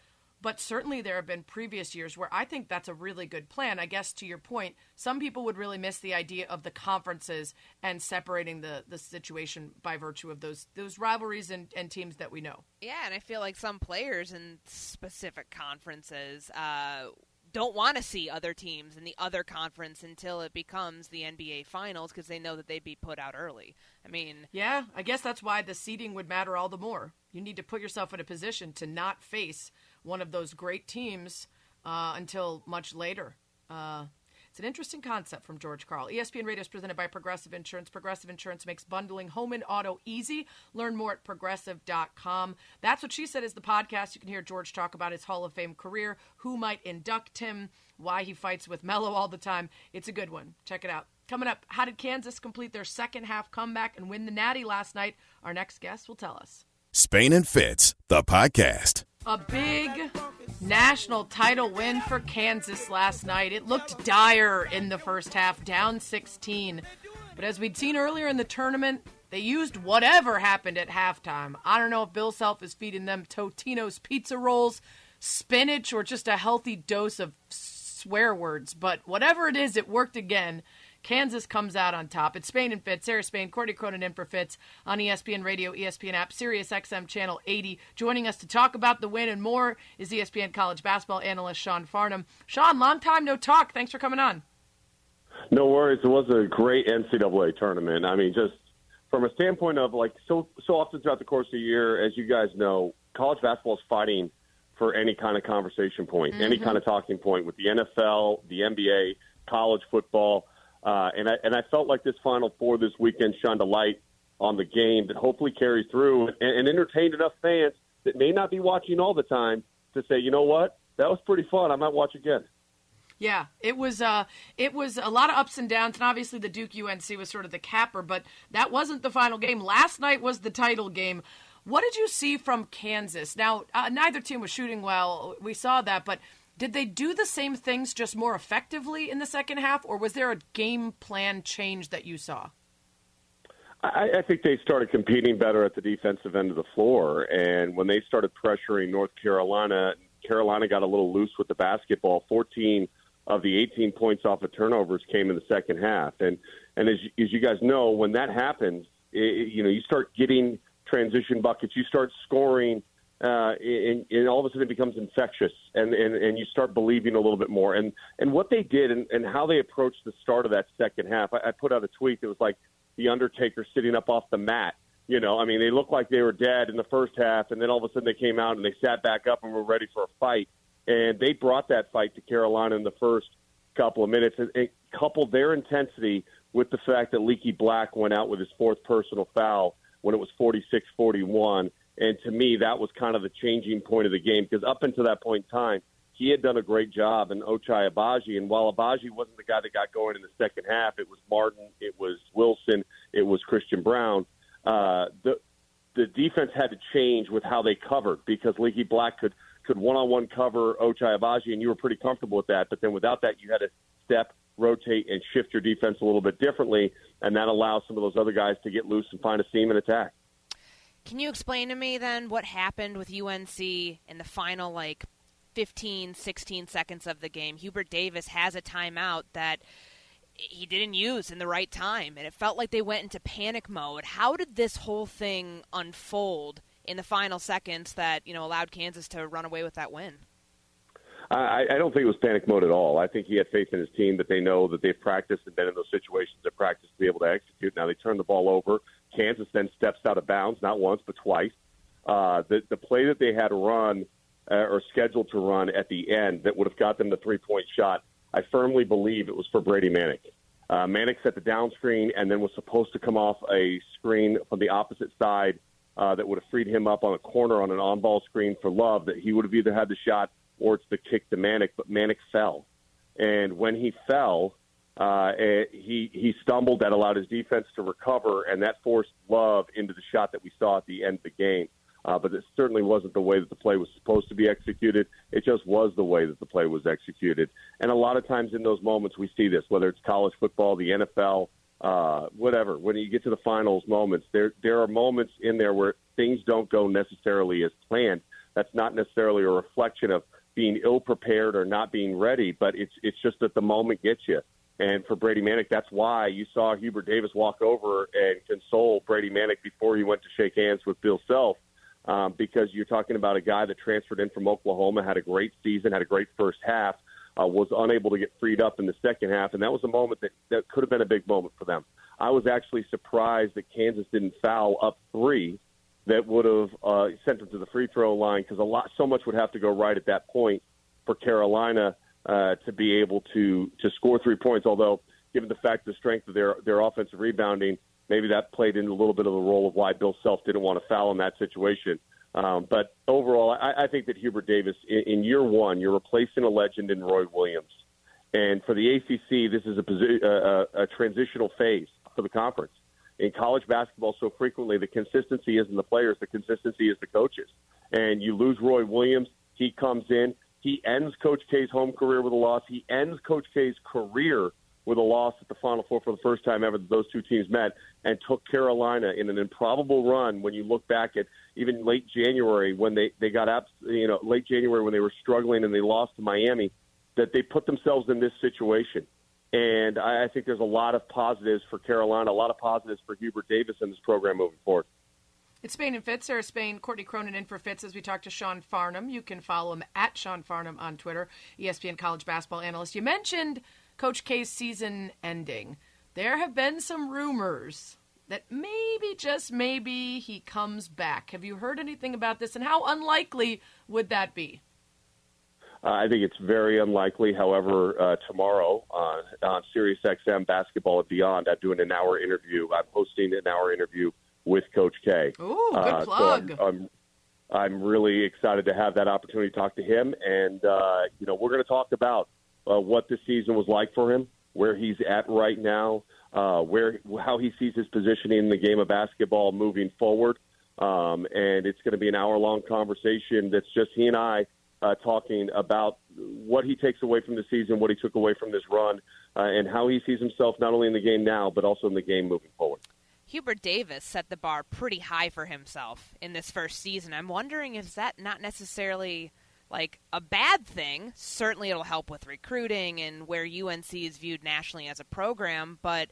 but certainly there have been previous years where I think that's a really good plan. I guess to your point, some people would really miss the idea of the conferences and separating the, the situation by virtue of those those rivalries and, and teams that we know. Yeah, and I feel like some players in specific conferences uh, don't want to see other teams in the other conference until it becomes the NBA Finals because they know that they'd be put out early. I mean, Yeah, I guess that's why the seeding would matter all the more. You need to put yourself in a position to not face one of those great teams uh, until much later. Uh, it's an interesting concept from George Karl. ESPN Radio is presented by Progressive Insurance. Progressive Insurance makes bundling home and auto easy. Learn more at progressive.com. That's what she said is the podcast. You can hear George talk about his Hall of Fame career, who might induct him, why he fights with Melo all the time. It's a good one. Check it out. Coming up, how did Kansas complete their second half comeback and win the Natty last night? Our next guest will tell us. Spain and Fitz, the podcast. A big national title win for Kansas last night. It looked dire in the first half, down 16. But as we'd seen earlier in the tournament, they used whatever happened at halftime. I don't know if Bill Self is feeding them Totino's pizza rolls, spinach, or just a healthy dose of swear words. But whatever it is, it worked again. Kansas comes out on top. It's Spain and Fitz. Sarah Spain, Courtney Cronin in for Fitz on ESPN Radio, ESPN app, Sirius XM Channel 80. Joining us to talk about the win and more is ESPN college basketball analyst Sean Farnham. Sean, long time no talk. Thanks for coming on. No worries. It was a great NCAA tournament. I mean, just from a standpoint of like so so often throughout the course of the year, as you guys know, college basketball is fighting for any kind of conversation point, any Mhm. kind of talking point with the NFL, the NBA, college football, uh, and I and I felt like this Final Four this weekend shined a light on the game that hopefully carries through and, and entertained enough fans that may not be watching all the time to say, you know what, that was pretty fun. I might watch again. Yeah, it was uh it was a lot of ups and downs and obviously the Duke UNC was sort of the capper, but that wasn't the final game. Last night was the title game. What did you see from Kansas? Now, uh, neither team was shooting well. We saw that, but did they do the same things just more effectively in the second half or was there a game plan change that you saw? I, I think they started competing better at the defensive end of the floor, and when they started pressuring North Carolina, Carolina got a little loose with the basketball. Fourteen of the 18 points off of turnovers came in the second half, and and as as you guys know, when that happens, it, you know you start getting transition buckets, you start scoring. Uh, and, and all of a sudden it becomes infectious, and, and, and you start believing a little bit more. And and what they did and, and how they approached the start of that second half, I, I put out a tweet that was like the Undertaker sitting up off the mat. You know, I mean, they looked like they were dead in the first half, and then all of a sudden they came out and they sat back up and were ready for a fight. And they brought that fight to Carolina in the first couple of minutes, and, and coupled their intensity with the fact that Leaky Black went out with his fourth personal foul when it was 46 41. And to me, that was kind of the changing point of the game because up until that point in time, he had done a great job in Ochai Agbaji. And while Agbaji wasn't the guy that got going in the second half, it was Martin, it was Wilson, it was Christian Braun. Uh, the the defense had to change with how they covered because Leaky Black could could one on one cover Ochai Agbaji, and you were pretty comfortable with that. But then without that, you had to step, rotate, and shift your defense a little bit differently, and that allows some of those other guys to get loose and find a seam and attack. Can you explain to me then what happened with UNC in the final like 15, 16 seconds of the game? Hubert Davis has a timeout that he didn't use in the right time, and it felt like they went into panic mode. How did this whole thing unfold in the final seconds that you know allowed Kansas to run away with that win? I, I don't think it was panic mode at all. I think he had faith in his team that they know that they've practiced and been in those situations at practice to be able to execute. Now they turn the ball over. Kansas then steps out of bounds, not once but twice. Uh, the the play that they had run uh, or scheduled to run at the end that would have got them the three point shot, I firmly believe it was for Brady Manek. Uh, Manek set the down screen and then was supposed to come off a screen from the opposite side uh, that would have freed him up on a corner on an on ball screen for Love that he would have either had the shot or it's the kick to Manek, but Manek fell. And when he fell, uh, eh, he he stumbled. That allowed his defense to recover, and that forced Love into the shot that we saw at the end of the game. Uh, but it certainly wasn't the way that the play was supposed to be executed. It just was the way that the play was executed. And a lot of times in those moments, we see this, whether it's college football, the NFL, uh, whatever. When you get to the finals moments, there there are moments in there where things don't go necessarily as planned. That's not necessarily a reflection of being ill prepared or not being ready, but it's it's just that the moment gets you. And for Brady Manek, that's why you saw Hubert Davis walk over and console Brady Manek before he went to shake hands with Bill Self, um, because you're talking about a guy that transferred in from Oklahoma, had a great season, had a great first half, uh, was unable to get freed up in the second half, and that was a moment that, that could have been a big moment for them. I was actually surprised that Kansas didn't foul up three that would have uh, sent them to the free throw line because a lot, so much would have to go right at that point for Carolina uh, to be able to to score three points. Although, given the fact the strength of their their offensive rebounding, maybe that played into a little bit of the role of why Bill Self didn't want to foul in that situation. Um, but overall, I, I think that Hubert Davis, in, in year one, you're replacing a legend in Roy Williams, and for the ACC, this is a, posi- a, a transitional phase for the conference. In college basketball, so frequently the consistency isn't the players, the consistency is the coaches. And you lose Roy Williams, he comes in, he ends Coach K's home career with a loss. He ends Coach K's career with a loss at the Final Four for the first time ever that those two teams met, and took Carolina in an improbable run. When you look back at even late January when they they got up, you know, late January when they were struggling and they lost to Miami, that they put themselves in this situation. And I, I think there's a lot of positives for Carolina, a lot of positives for Hubert Davis and this program moving forward. It's Spain and Fitz. Sarah Spain, Courtney Cronin in for Fitz as we talk to Sean Farnham. You can follow him at Sean Farnham on Twitter, ESPN college basketball analyst. You mentioned Coach K's season ending. There have been some rumors that maybe, just maybe, he comes back. Have you heard anything about this, and how unlikely would that be? Uh, I think it's very unlikely. However, uh, tomorrow on, on Sirius XM Basketball and Beyond, I'm doing an hour interview. I'm hosting an hour interview with Coach K. Ooh, good uh, plug. So I'm, I'm, I'm, really excited to have that opportunity to talk to him, and uh, you know we're going to talk about uh, what the season was like for him, where he's at right now, uh, where how he sees his positioning in the game of basketball moving forward, um, and it's going to be an hour long conversation that's just he and I. Uh, talking about what he takes away from the season, what he took away from this run, uh, and how he sees himself not only in the game now, but also in the game moving forward. Hubert Davis set the bar pretty high for himself in this first season. I'm wondering if that not necessarily like a bad thing. Certainly it'll help with recruiting and where UNC is viewed nationally as a program, but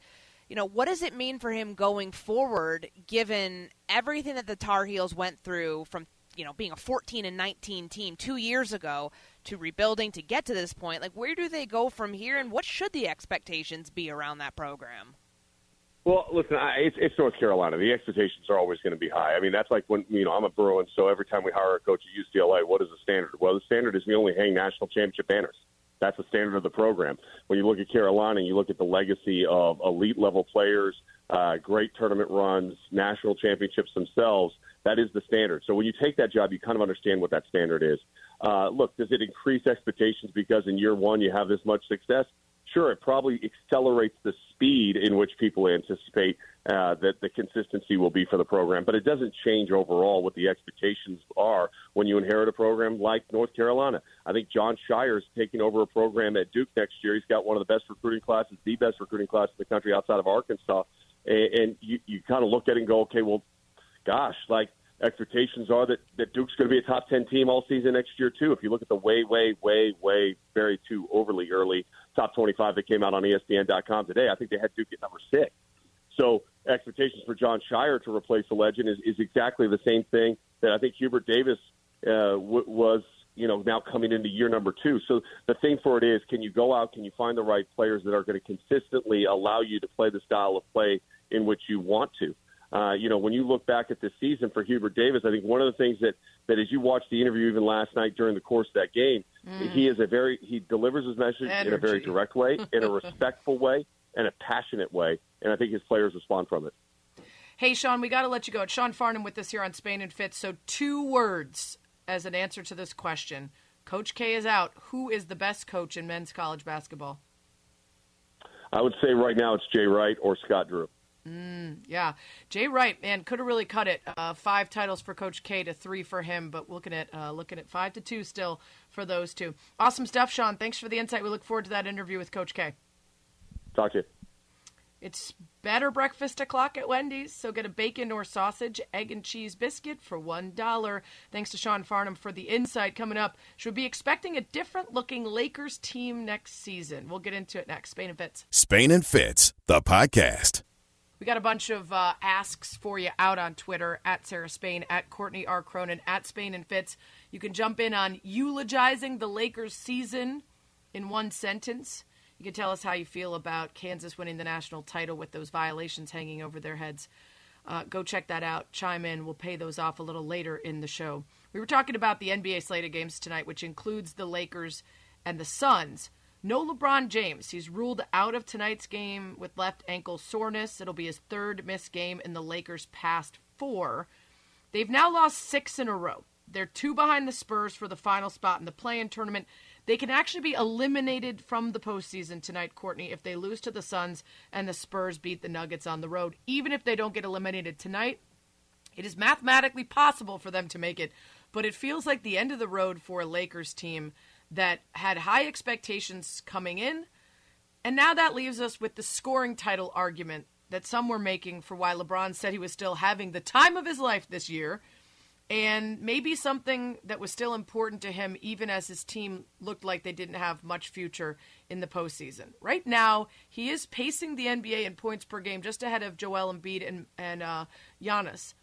you know, what does it mean for him going forward given everything that the Tar Heels went through from you know being a 14 and 19 team 2 years ago to rebuilding to get to this point like where do they go from here and what should the expectations be around that program well, listen, I, it's, it's North Carolina. The expectations are always going to be high. I mean, that's like when you know I'm a Bruin, so every time we hire a coach at UCLA, what is the standard? Well, the standard is we only hang national championship banners. That's the standard of the program. When you look at Carolina, you look at the legacy of elite level players, uh, great tournament runs, national championships themselves. That is the standard. So when you take that job, you kind of understand what that standard is. Uh, look, does it increase expectations because in year one you have this much success? Sure, it probably accelerates the speed in which people anticipate uh, that the consistency will be for the program, but it doesn't change overall what the expectations are when you inherit a program like North Carolina. I think Jon Scheyer's taking over a program at Duke next year. He's got one of the best recruiting classes, the best recruiting class in the country outside of Arkansas, and, and you, you kind of look at it and go, okay, well, gosh, like expectations are that, that Duke's going to be a top 10 team all season next year, too. If you look at the way, way, way, way, very too overly early top 25 that came out on ESPN.com today, I think they had Duke at number six. So expectations for Jon Scheyer to replace the legend is, is exactly the same thing that I think Hubert Davis uh, w- was, you know, now coming into year number two. So the thing for it is, can you go out, can you find the right players that are going to consistently allow you to play the style of play in which you want to? Uh, you know, when you look back at this season for Hubert Davis, I think one of the things that, that as you watch the interview even last night during the course of that game, mm. he is a very he delivers his message Energy. in a very direct way, in a respectful way, and a passionate way, and I think his players respond from it. Hey, Sean, we got to let you go. It's Sean Farnham with us here on Spain and Fitz. So, two words as an answer to this question. Coach K is out. Who is the best coach in men's college basketball? I would say right now it's Jay Wright or Scott Drew. Mm, yeah, Jay Wright, man, could have really cut it. Uh, five titles for Coach K to three for him, but looking at uh, looking at five to two still for those two. Awesome stuff, Sean. Thanks for the insight. We look forward to that interview with Coach K. Talk to you. It's better breakfast o'clock at Wendy's, so get a bacon or sausage, egg and cheese biscuit for $1. Thanks to Sean Farnham for the insight coming up. Should be expecting a different looking Lakers team next season. We'll get into it next. Spain and Fitz. Spain and Fitz, the podcast. We got a bunch of uh, asks for you out on Twitter at Sarah Spain, at Courtney R. Cronin, at Spain and Fitz. You can jump in on eulogizing the Lakers season in one sentence. You can tell us how you feel about Kansas winning the national title with those violations hanging over their heads. Uh, go check that out. Chime in. We'll pay those off a little later in the show. We were talking about the NBA slate of games tonight, which includes the Lakers and the Suns. No LeBron James. He's ruled out of tonight's game with left ankle soreness. It'll be his third missed game in the Lakers' past four. They've now lost six in a row. They're two behind the Spurs for the final spot in the play in tournament. They can actually be eliminated from the postseason tonight, Courtney, if they lose to the Suns and the Spurs beat the Nuggets on the road. Even if they don't get eliminated tonight, it is mathematically possible for them to make it. But it feels like the end of the road for a Lakers team that had high expectations coming in. And now that leaves us with the scoring title argument that some were making for why LeBron said he was still having the time of his life this year and maybe something that was still important to him, even as his team looked like they didn't have much future in the postseason. Right now, he is pacing the NBA in points per game, just ahead of Joel Embiid and and uh, Giannis.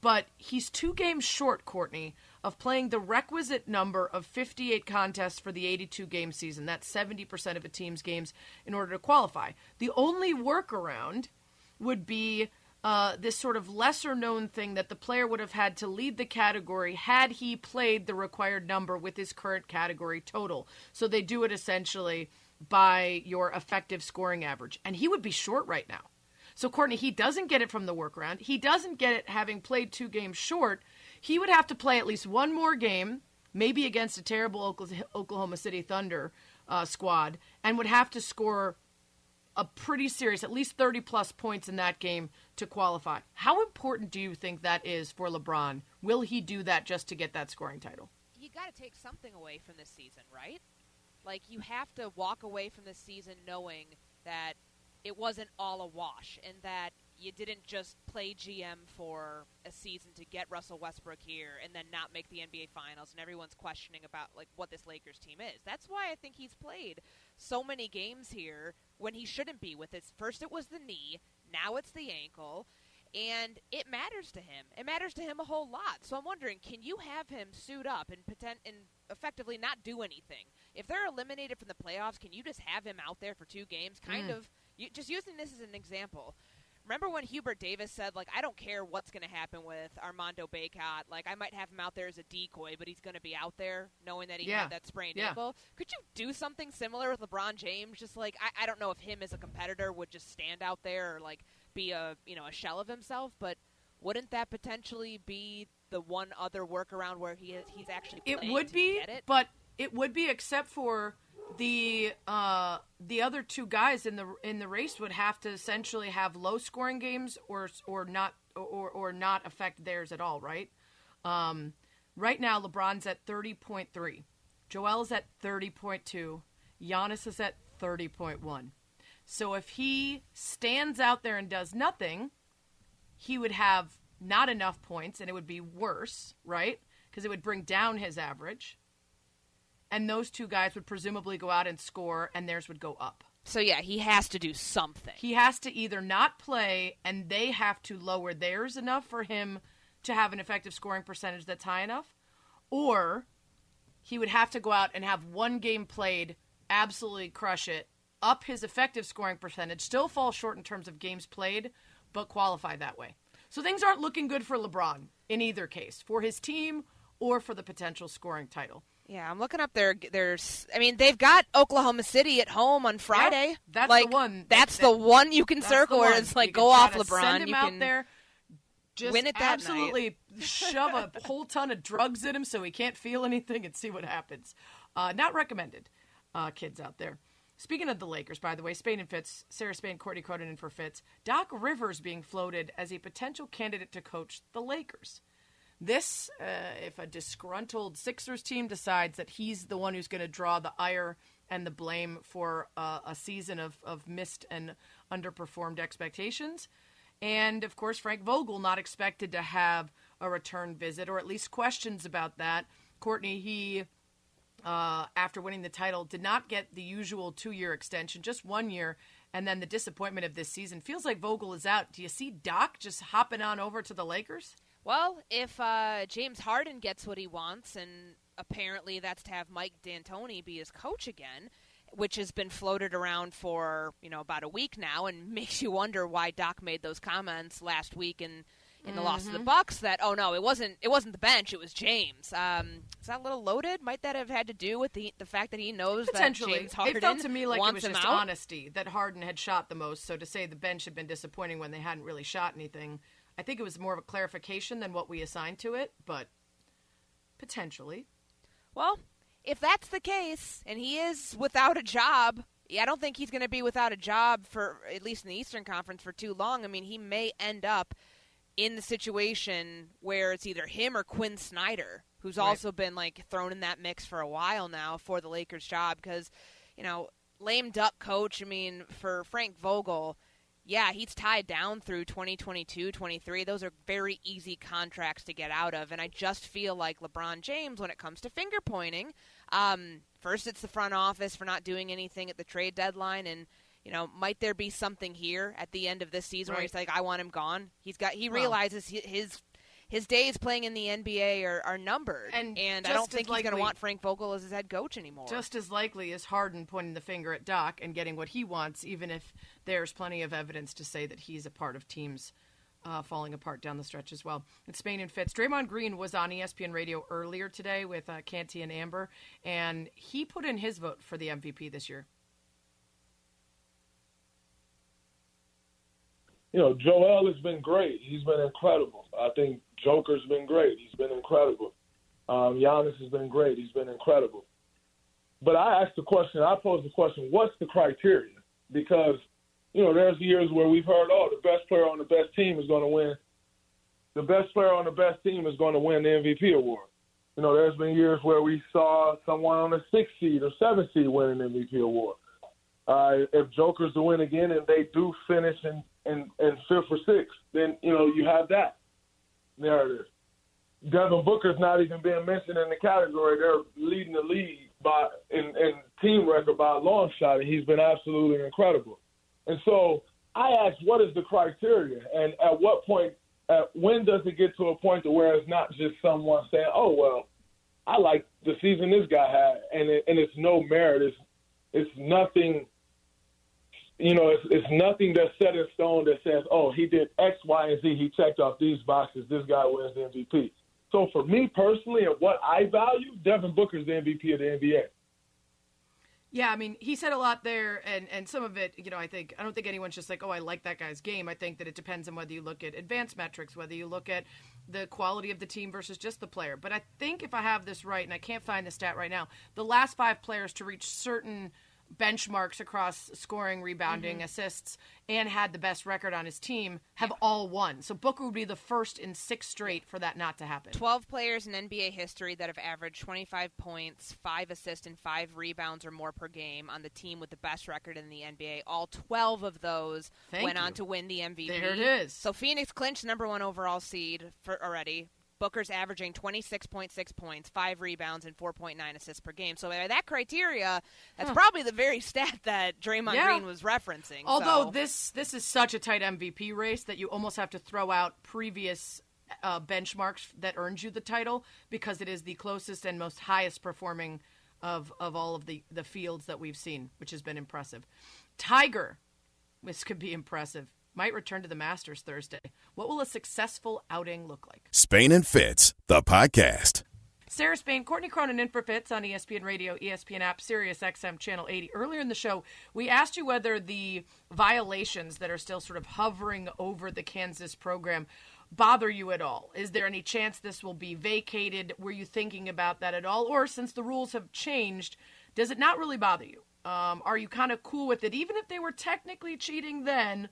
But he's two games short, Courtney, of playing the requisite number of 58 contests for the 82 game season. That's 70% of a team's games in order to qualify. The only workaround would be uh, this sort of lesser known thing that the player would have had to lead the category had he played the required number with his current category total. So they do it essentially by your effective scoring average. And he would be short right now. So, Courtney, he doesn't get it from the workaround. He doesn't get it having played two games short. He would have to play at least one more game, maybe against a terrible Oklahoma City Thunder uh, squad, and would have to score a pretty serious, at least 30 plus points in that game to qualify. How important do you think that is for LeBron? Will he do that just to get that scoring title? You got to take something away from this season, right? Like, you have to walk away from this season knowing that it wasn't all a wash and that you didn't just play GM for a season to get Russell Westbrook here and then not make the NBA finals and everyone's questioning about like what this Lakers team is. That's why I think he's played so many games here when he shouldn't be with his first it was the knee, now it's the ankle, and it matters to him. It matters to him a whole lot. So I'm wondering, can you have him suit up and pretend and effectively not do anything? If they're eliminated from the playoffs, can you just have him out there for two games kind mm. of you, just using this as an example? Remember when Hubert Davis said, like, I don't care what's going to happen with Armando Bacot. Like, I might have him out there as a decoy, but he's going to be out there knowing that he Yeah. had that sprained Yeah. ankle. Could you do something similar with LeBron James? Just like, I, I don't know if him as a competitor would just stand out there or like be a you know a shell of himself, but wouldn't that potentially be the one other workaround where he he's actually It would be, it? but it would be except for the uh, the other two guys in the in the race would have to essentially have low scoring games or or not or or not affect theirs at all, right? Um, right now, LeBron's at thirty point three, Joel's at thirty point two, Giannis is at thirty point one. So if he stands out there and does nothing, he would have not enough points and it would be worse, right? Because it would bring down his average. And those two guys would presumably go out and score and theirs would go up. So yeah, he has to do something. He has to either not play and they have to lower theirs enough for him to have an effective scoring percentage that's high enough, or he would have to go out and have one game played, absolutely crush it, up his effective scoring percentage, still fall short in terms of games played, but qualify that way. So things aren't looking good for LeBron in either case, for his team or for the potential scoring title. Yeah, I'm looking up there. There's, I mean, they've got Oklahoma City at home on Friday. that's like, the one. That's that- the one you can circle where it's like go off LeBron. Send him you out can there. Just win it that absolutely shove a whole ton of drugs in him so he can't feel anything and see what happens. Uh, not recommended, uh, kids out there. Speaking of the Lakers, by the way, Spain and Fitz, Sarah Spain, Courtney Cronin in for Fitz. Doc Rivers being floated as a potential candidate to coach the Lakers. This, uh, if a disgruntled Sixers team decides that he's the one who's going to draw the ire and the blame for uh, a season of, of missed and underperformed expectations. And of course, Frank Vogel not expected to have a return visit, or at least questions about that. Courtney, he, uh, after winning the title, did not get the usual two year extension, just one year. And then the disappointment of this season feels like Vogel is out. Do you see Doc just hopping on over to the Lakers? Well, if uh, James Harden gets what he wants, and apparently that's to have Mike D'Antoni be his coach again, which has been floated around for you know about a week now, and makes you wonder why Doc made those comments last week in in the loss to the. Bucks that oh no, it wasn't it wasn't the bench, it was James. Um, is that a little loaded? Might that have had to do with the the fact that he knows that Potentially. James Harden it felt to me like it was just out? honesty that Harden had shot the most. So to say the bench had been disappointing when they hadn't really shot anything, I think it was more of a clarification than what we assigned to it, but potentially. Well, if that's the case, and he is without a job, yeah, I don't think he's going to be without a job for at least in the Eastern Conference for too long. I mean, he may end up in the situation where it's either him or Quin Snyder, who's Right. also been like thrown in that mix for a while now for the Lakers job because, you know, lame duck coach, I mean, for Frank Vogel, yeah, he's tied down through 2022, 23. Those are very easy contracts to get out of. And I just feel like LeBron James, when it comes to finger pointing, um, first it's the front office for not doing anything at the trade deadline. And, you know, might there be something here at the end of this season where he's like, I want him gone? He's got, he realizes hi- his. His days playing in the NBA are, are numbered, And I don't think he's going to want Frank Vogel as his head coach anymore. Just as likely as Harden pointing the finger at Doc and getting what he wants, even if there's plenty of evidence to say that he's a part of teams uh, falling apart down the stretch as well. It's Spain and Fitz. Draymond Green was on ESPN Radio earlier today with uh, Canty and Amber, and he put in his vote for the MVP this year. You know, Joel has been great. He's been incredible. I think Joker's been great. He's been incredible. Um, Giannis has been great. He's been incredible. But I asked the question, I posed the question, what's the criteria? Because, you know, there's years where we've heard, oh, the best player on the best team is going to win. The best player on the best team is going to win the MVP award. You know, there's been years where we saw someone on the sixth seed or seventh seed win an MVP award. Uh, if Joker's to win again and they do finish in, in, in fifth or sixth, then, you know, you have that narrative. Devin Booker's not even being mentioned in the category. They're leading the league by in, in team record by a long shot, and he's been absolutely incredible. And so I asked, what is the criteria, and at what point, at, when does it get to a point to where it's not just someone saying, "Oh well, I like the season this guy had," and it, and it's no merit, it's it's nothing you know, it's, it's nothing that's set in stone that says, oh, he did X, Y, and Z. He checked off these boxes. This guy wins the MVP. So for me personally, and what I value, Devin Booker's the MVP of the NBA. Yeah, I mean, he said a lot there, and, and some of it, you know, I think, I don't think anyone's just like, oh, I like that guy's game. I think that it depends on whether you look at advanced metrics, whether you look at the quality of the team versus just the player. But I think if I have this right, and I can't find the stat right now, the last five players to reach certain – benchmarks across scoring, rebounding, mm-hmm. assists, and had the best record on his team have all won. So Booker would be the first in six straight for that not to happen. 12 players in NBA history that have averaged 25 points, 5 assists, and 5 rebounds or more per game on the team with the best record in the NBA. All 12 of those Thank went you. on to win the MVP. There it is. So Phoenix clinched number one overall seed for already Booker's averaging 26.6 points, five rebounds, and 4.9 assists per game. So by that criteria, that's Huh. probably the very stat that Draymond Yeah. Green was referencing. Although So- this this is such a tight MVP race that you almost have to throw out previous uh, benchmarks that earned you the title because it is the closest and most highest performing of of all of the the fields that we've seen, which has been impressive. Tiger, this could be impressive. Might return to the Masters Thursday. What will a successful outing look like? Spain and Fitz, the podcast. Sarah Spain, Courtney Cronin in for Fitz on ESPN Radio, ESPN app, Sirius XM Channel 80. Earlier in the show, we asked you whether the violations that are still sort of hovering over the Kansas program bother you at all. Is there any chance this will be vacated? Were you thinking about that at all? Or since the rules have changed, does it not really bother you? Um, are you kind of cool with it? Even if they were technically cheating then,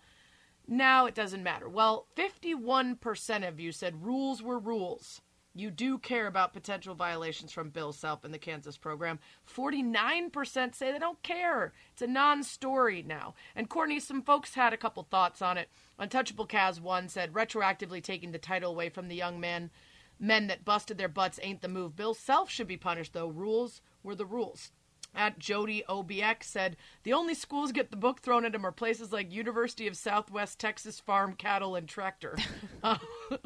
now it doesn't matter. Well, 51% of you said rules were rules. You do care about potential violations from Bill Self in the Kansas program. 49% say they don't care. It's a non story now. And Courtney, some folks had a couple thoughts on it. Untouchable Kaz 1 said retroactively taking the title away from the young men, men that busted their butts ain't the move. Bill Self should be punished, though. Rules were the rules. At Jody OBX said the only schools get the book thrown at them are places like University of Southwest Texas Farm Cattle and Tractor. Uh,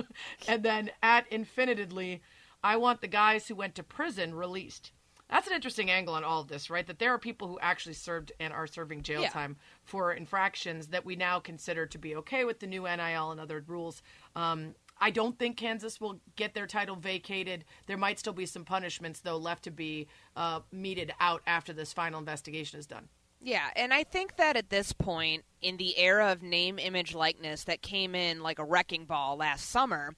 and then at Infinitedly, I want the guys who went to prison released. That's an interesting angle on all of this, right? That there are people who actually served and are serving jail Yeah. time for infractions that we now consider to be okay with the new NIL and other rules. Um, I don't think Kansas will get their title vacated. There might still be some punishments, though, left to be uh, meted out after this final investigation is done. Yeah, and I think that at this point, in the era of name, image, likeness that came in like a wrecking ball last summer,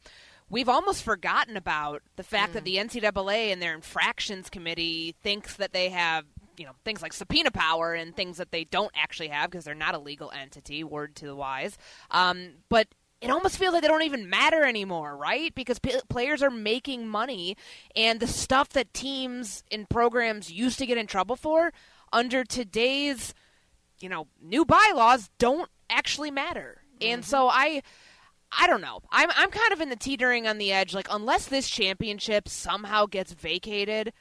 we've almost forgotten about the fact that the NCAA and their infractions committee thinks that they have. You know things like subpoena power and things that they don't actually have because they're not a legal entity. Word to the wise. Um, but it almost feels like they don't even matter anymore, right? Because p- players are making money, and the stuff that teams and programs used to get in trouble for under today's, you know, new bylaws don't actually matter. And so I. I don't know. I'm I'm kind of in the teetering on the edge. Like unless this championship somehow gets vacated,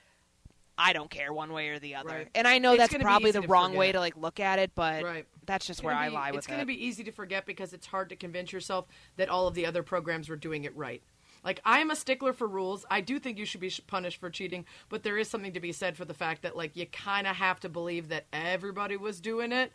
I don't care one way or the other. Right. And I know It's that's probably the wrong way to like look at it, but Right. That's just where gonna I lie with It's going to be easy to forget because it's hard to convince yourself that all of the other programs were doing it right. Like I'm a stickler for rules. I do think you should be punished for cheating, but there is something to be said for the fact that like you kind of have to believe that everybody was doing it.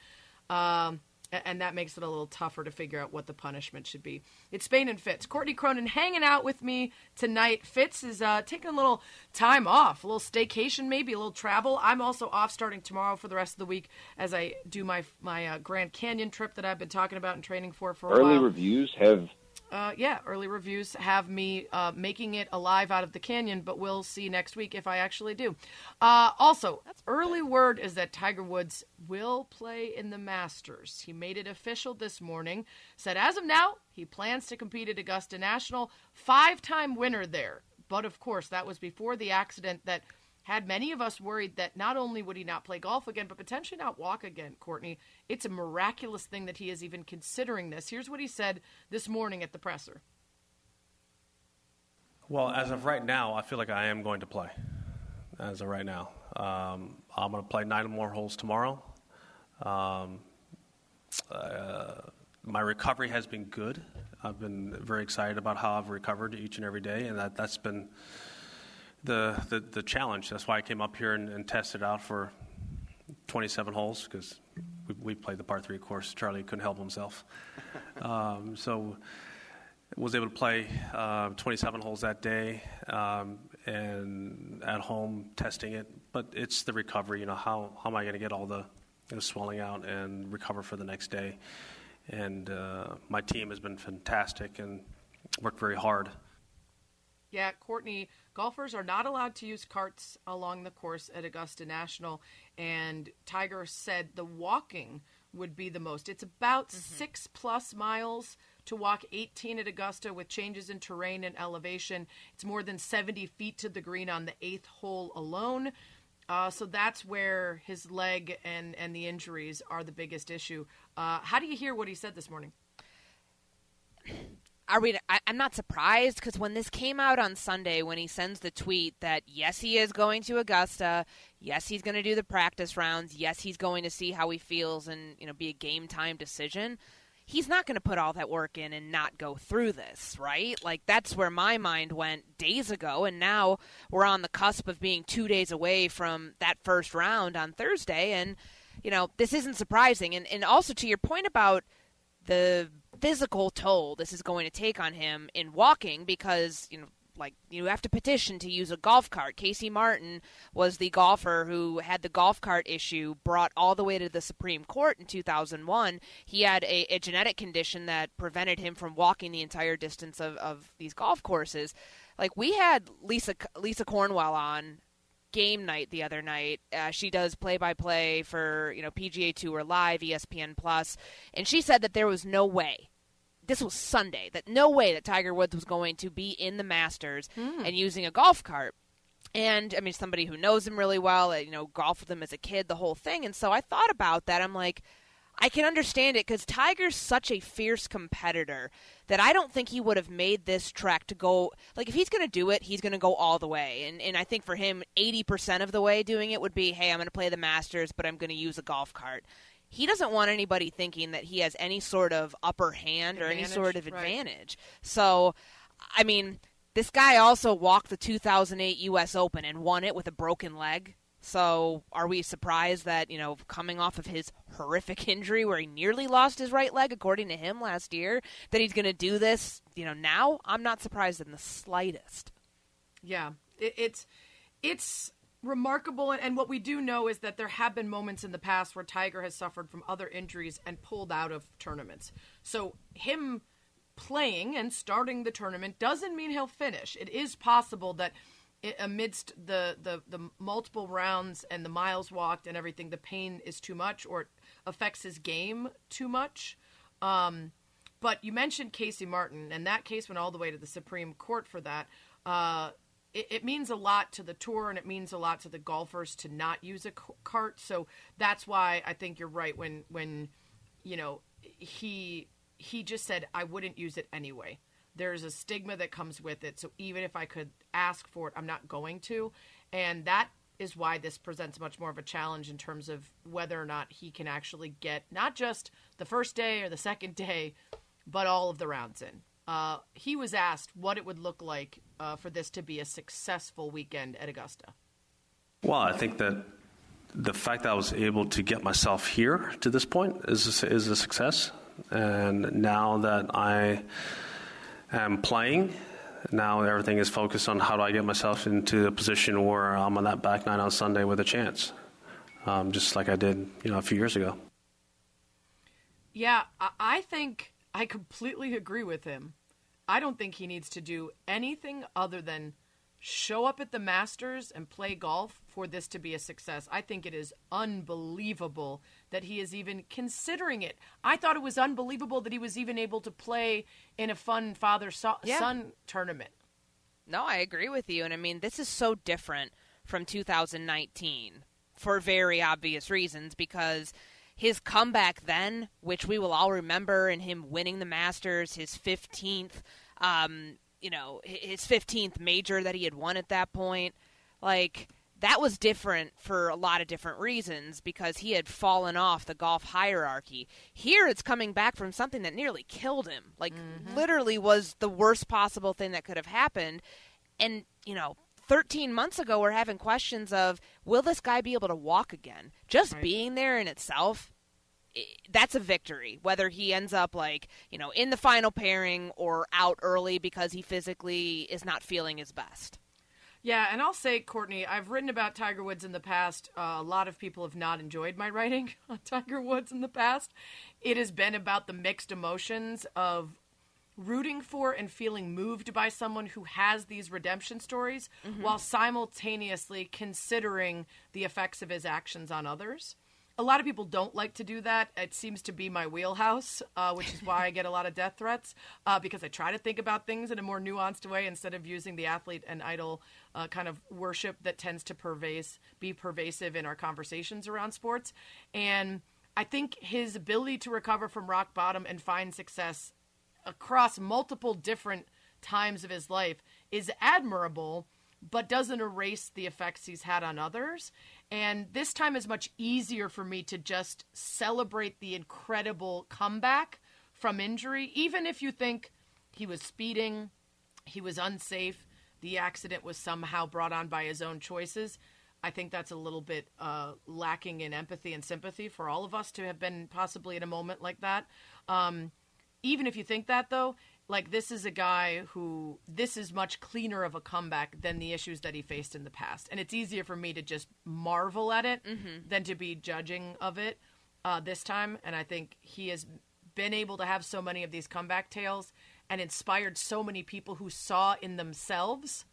Um, and that makes it a little tougher to figure out what the punishment should be. It's Spain and Fitz. Courtney Cronin hanging out with me tonight. Fitz is uh, taking a little time off, a little staycation, maybe a little travel. I'm also off starting tomorrow for the rest of the week as I do my my uh, Grand Canyon trip that I've been talking about and training for for a Early while. reviews have Uh, yeah, early reviews have me uh, making it alive out of the canyon, but we'll see next week if I actually do. Uh, also, early word is that Tiger Woods will play in the Masters. He made it official this morning. Said as of now, he plans to compete at Augusta National. Five time winner there. But of course, that was before the accident that had many of us worried that not only would he not play golf again, but potentially not walk again, Courtney. It's a miraculous thing that he is even considering this. Here's what he said this morning at the presser. Well, as of right now, I feel like I am going to play. As of right now, um, I'm going to play nine more holes tomorrow. Um, uh, my recovery has been good. I've been very excited about how I've recovered each and every day, and that, that's been the, the, the challenge. That's why I came up here and, and tested out for 27 holes because we, we played the par three course. Charlie couldn't help himself, um, so was able to play uh, 27 holes that day um, and at home testing it. But it's the recovery. You know, how how am I going to get all the you know, swelling out and recover for the next day? And uh, my team has been fantastic and worked very hard. Yeah, Courtney, golfers are not allowed to use carts along the course at Augusta National. And Tiger said the walking would be the most. It's about mm-hmm. six plus miles to walk 18 at Augusta with changes in terrain and elevation. It's more than 70 feet to the green on the eighth hole alone. Uh, so that's where his leg and, and the injuries are the biggest issue. Uh, how do you hear what he said this morning? I, am not surprised because when this came out on Sunday, when he sends the tweet that yes, he is going to Augusta, yes, he's going to do the practice rounds, yes, he's going to see how he feels and you know be a game time decision he's not going to put all that work in and not go through this, right? Like that's where my mind went days ago, and now we're on the cusp of being two days away from that first round on Thursday, and you know this isn't surprising. And and also to your point about the physical toll this is going to take on him in walking, because you know like you have to petition to use a golf cart. Casey Martin was the golfer who had the golf cart issue brought all the way to the Supreme Court in 2001. He had a, a genetic condition that prevented him from walking the entire distance of, of these golf courses. Like we had Lisa Lisa Cornwell on game night the other night. Uh, she does play by play for you know PGA Tour Live, ESPN Plus, and she said that there was no way this was Sunday that no way that Tiger Woods was going to be in the Masters mm. and using a golf cart. And I mean, somebody who knows him really well, you know, golfed with him as a kid, the whole thing. And so I thought about that. I'm like, I can understand it because Tiger's such a fierce competitor that I don't think he would have made this trek to go. Like, if he's going to do it, he's going to go all the way. And, and I think for him, 80% of the way doing it would be hey, I'm going to play the Masters, but I'm going to use a golf cart he doesn't want anybody thinking that he has any sort of upper hand advantage, or any sort of advantage. Right. So, I mean, this guy also walked the 2008 U.S. Open and won it with a broken leg. So, are we surprised that, you know, coming off of his horrific injury where he nearly lost his right leg, according to him last year, that he's going to do this, you know, now? I'm not surprised in the slightest. Yeah. It, it's, it's, remarkable. And what we do know is that there have been moments in the past where Tiger has suffered from other injuries and pulled out of tournaments. So him playing and starting the tournament doesn't mean he'll finish. It is possible that amidst the, the, the multiple rounds and the miles walked and everything, the pain is too much or it affects his game too much. Um, but you mentioned Casey Martin, and that case went all the way to the Supreme Court for that. Uh, it, it, means a lot to the tour and it means a lot to the golfers to not use a cart. So that's why I think you're right when when you know he he just said I wouldn't use it anyway. There's a stigma that comes with it. So even if I could ask for it, I'm not going to. And that is why this presents much more of a challenge in terms of whether or not he can actually get not just the first day or the second day, but all of the rounds in. Uh, he was asked what it would look like uh, for this to be a successful weekend at Augusta. Well, I think that the fact that I was able to get myself here to this point is a, is a success. And now that I am playing, now everything is focused on how do I get myself into a position where I'm on that back nine on Sunday with a chance, um, just like I did, you know, a few years ago. Yeah, I think I completely agree with him. I don't think he needs to do anything other than show up at the Masters and play golf for this to be a success. I think it is unbelievable that he is even considering it. I thought it was unbelievable that he was even able to play in a fun father son yeah. tournament. No, I agree with you. And I mean, this is so different from 2019 for very obvious reasons because his comeback then, which we will all remember, and him winning the Masters, his 15th, um, you know, his 15th major that he had won at that point, like that was different for a lot of different reasons because he had fallen off the golf hierarchy. Here it's coming back from something that nearly killed him. Like mm-hmm. literally was the worst possible thing that could have happened. And, you know, 13 months ago, we're having questions of will this guy be able to walk again? Just right. being there in itself that's a victory. Whether he ends up like you know in the final pairing or out early because he physically is not feeling his best. Yeah, and I'll say, Courtney, I've written about Tiger Woods in the past. Uh, a lot of people have not enjoyed my writing on Tiger Woods in the past. It has been about the mixed emotions of rooting for and feeling moved by someone who has these redemption stories mm-hmm. while simultaneously considering the effects of his actions on others a lot of people don't like to do that. It seems to be my wheelhouse, uh, which is why I get a lot of death threats uh, because I try to think about things in a more nuanced way instead of using the athlete and idol uh, kind of worship that tends to pervase, be pervasive in our conversations around sports. And I think his ability to recover from rock bottom and find success across multiple different times of his life is admirable, but doesn't erase the effects he's had on others. And this time is much easier for me to just celebrate the incredible comeback from injury, even if you think he was speeding, he was unsafe, the accident was somehow brought on by his own choices. I think that's a little bit uh, lacking in empathy and sympathy for all of us to have been possibly in a moment like that. Um, even if you think that, though, like this is a guy who this is much cleaner of a comeback than the issues that he faced in the past and it's easier for me to just marvel at it mm-hmm. than to be judging of it uh, this time and i think he has been able to have so many of these comeback tales and inspired so many people who saw in themselves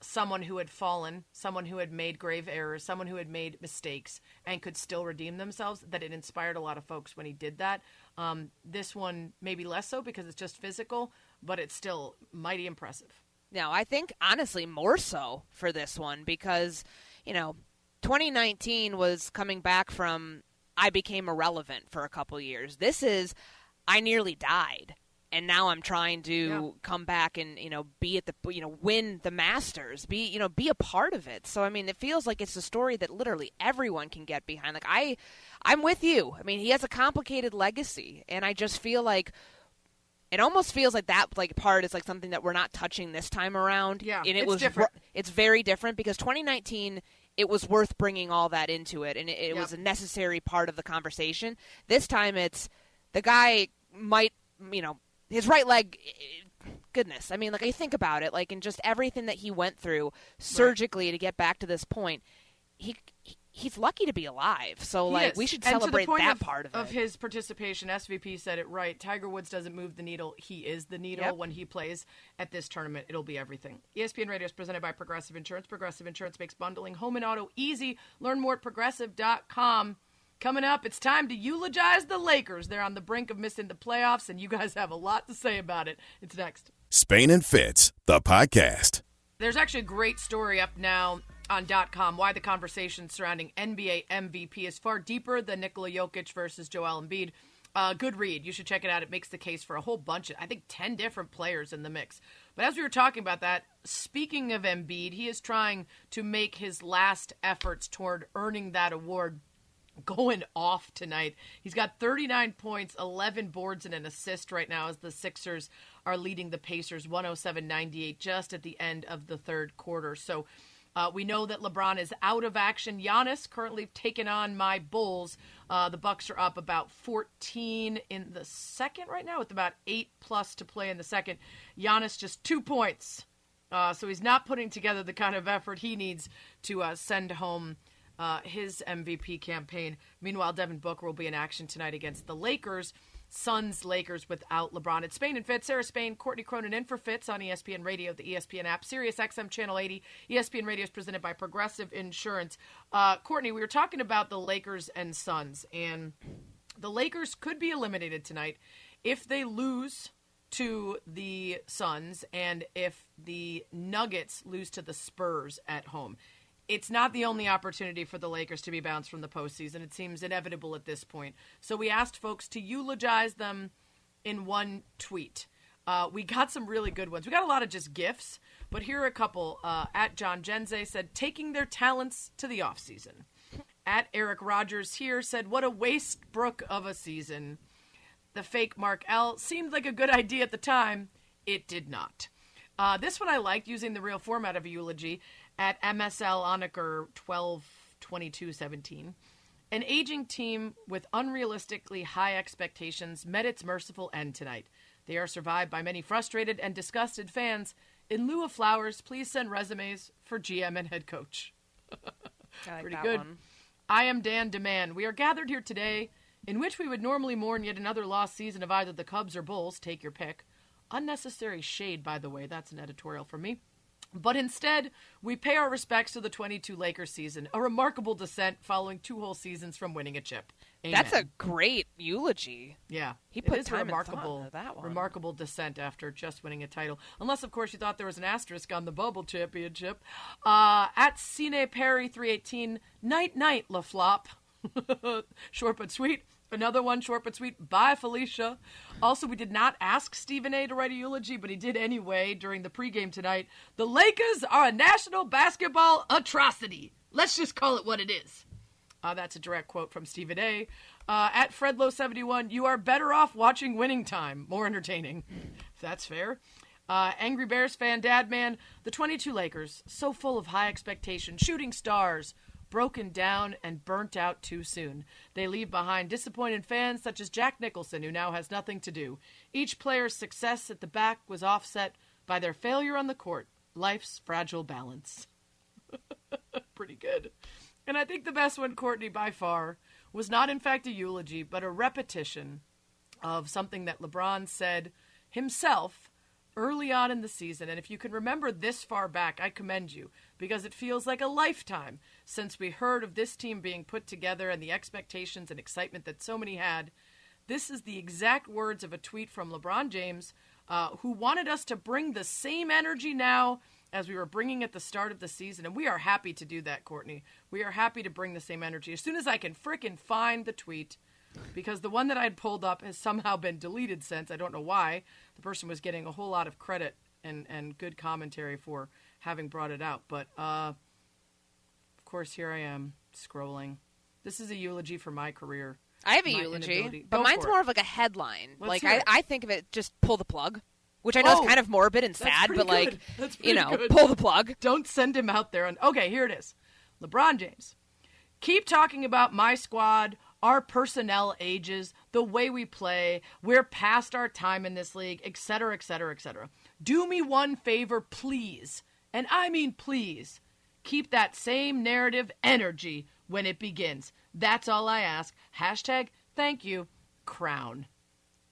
someone who had fallen, someone who had made grave errors, someone who had made mistakes and could still redeem themselves, that it inspired a lot of folks when he did that. Um, this one maybe less so because it's just physical, but it's still mighty impressive. Now, I think honestly more so for this one because, you know, 2019 was coming back from I became irrelevant for a couple years. This is I nearly died and now I'm trying to yeah. come back and you know be at the you know win the Masters, be you know be a part of it. So I mean, it feels like it's a story that literally everyone can get behind. Like I, I'm with you. I mean, he has a complicated legacy, and I just feel like it almost feels like that like part is like something that we're not touching this time around. Yeah, and it it's was different. it's very different because 2019 it was worth bringing all that into it, and it, it yep. was a necessary part of the conversation. This time, it's the guy might you know his right leg goodness i mean like i think about it like in just everything that he went through surgically right. to get back to this point he, he he's lucky to be alive. So he like is. we should and celebrate that of, part of, of it. his participation. SVP said it right. Tiger Woods doesn't move the needle; he is the needle yep. when he plays at this tournament. It'll be everything. ESPN Radio is presented by Progressive Insurance. Progressive Insurance makes bundling home and auto easy. Learn more at progressive.com. Coming up, it's time to eulogize the Lakers. They're on the brink of missing the playoffs, and you guys have a lot to say about it. It's next. Spain and Fitz, the podcast. There's actually a great story up now on dot .com why the conversation surrounding NBA MVP is far deeper than Nikola Jokic versus Joel Embiid. Uh, good read. You should check it out. It makes the case for a whole bunch of, I think, 10 different players in the mix. But as we were talking about that, speaking of Embiid, he is trying to make his last efforts toward earning that award going off tonight. He's got 39 points, 11 boards, and an assist right now as the Sixers are leading the Pacers 107 98 just at the end of the third quarter. So uh, we know that LeBron is out of action. Giannis currently taking on my Bulls. Uh, the Bucks are up about 14 in the second right now, with about eight plus to play in the second. Giannis just two points, uh, so he's not putting together the kind of effort he needs to uh, send home uh, his MVP campaign. Meanwhile, Devin Booker will be in action tonight against the Lakers. Suns Lakers without LeBron. It's Spain and Fitz. Sarah Spain, Courtney Cronin in for Fitz on ESPN Radio, the ESPN app, Sirius XM Channel 80. ESPN Radio is presented by Progressive Insurance. Uh, Courtney, we were talking about the Lakers and Suns, and the Lakers could be eliminated tonight if they lose to the Suns and if the Nuggets lose to the Spurs at home it's not the only opportunity for the Lakers to be bounced from the postseason. It seems inevitable at this point. So we asked folks to eulogize them in one tweet. Uh, we got some really good ones. We got a lot of just gifts, but here are a couple. Uh, at John Genze said, taking their talents to the offseason. At Eric Rogers here said, what a waste brook of a season. The fake Mark L seemed like a good idea at the time. It did not. Uh, this one I liked using the real format of a eulogy at MSL Onaker 12 22 17. An aging team with unrealistically high expectations met its merciful end tonight. They are survived by many frustrated and disgusted fans. In lieu of flowers, please send resumes for GM and head coach. I like Pretty good. one. I am Dan Demand. We are gathered here today in which we would normally mourn yet another lost season of either the Cubs or Bulls, take your pick. Unnecessary shade, by the way, that's an editorial for me. But instead, we pay our respects to the 22 Lakers season, a remarkable descent following two whole seasons from winning a chip. That's a great eulogy. Yeah, He It put is time a remarkable, that one. remarkable descent after just winning a title. Unless, of course, you thought there was an asterisk on the bubble championship. Uh, at Cine Perry three eighteen, night night La Flop, short but sweet. Another one, short but sweet. Bye, Felicia. Also, we did not ask Stephen A. to write a eulogy, but he did anyway during the pregame tonight. The Lakers are a national basketball atrocity. Let's just call it what it is. Uh, that's a direct quote from Stephen A. Uh, at Fredlow71, you are better off watching Winning Time. More entertaining. If that's fair. Uh, Angry Bears fan, Dad Man, the 22 Lakers, so full of high expectation, shooting stars, broken down and burnt out too soon. They leave behind disappointed fans such as Jack Nicholson, who now has nothing to do. Each player's success at the back was offset by their failure on the court. Life's fragile balance. Pretty good. And I think the best one, Courtney, by far, was not in fact a eulogy, but a repetition of something that LeBron said himself early on in the season. And if you can remember this far back, I commend you because it feels like a lifetime since we heard of this team being put together and the expectations and excitement that so many had. This is the exact words of a tweet from LeBron James, uh, who wanted us to bring the same energy now as we were bringing at the start of the season. And we are happy to do that, Courtney. We are happy to bring the same energy. As soon as I can frickin' find the tweet, because the one that I had pulled up has somehow been deleted since. I don't know why. The person was getting a whole lot of credit and, and good commentary for having brought it out. But, uh, of course, here I am scrolling. This is a eulogy for my career. I have a eulogy, but Go mine's more it. of like a headline. Let's like I. I think of it just pull the plug, which I know Oh, is kind of morbid and sad, but like you know, good. pull the plug. Don't send him out there. And okay, here it is. LeBron James. Keep talking about my squad, our personnel ages, the way we play. We're past our time in this league, et cetera, et cetera, et cetera. Do me one favor, please. And I mean, please. Keep that same narrative energy when it begins. That's all I ask. Hashtag thank you, crown.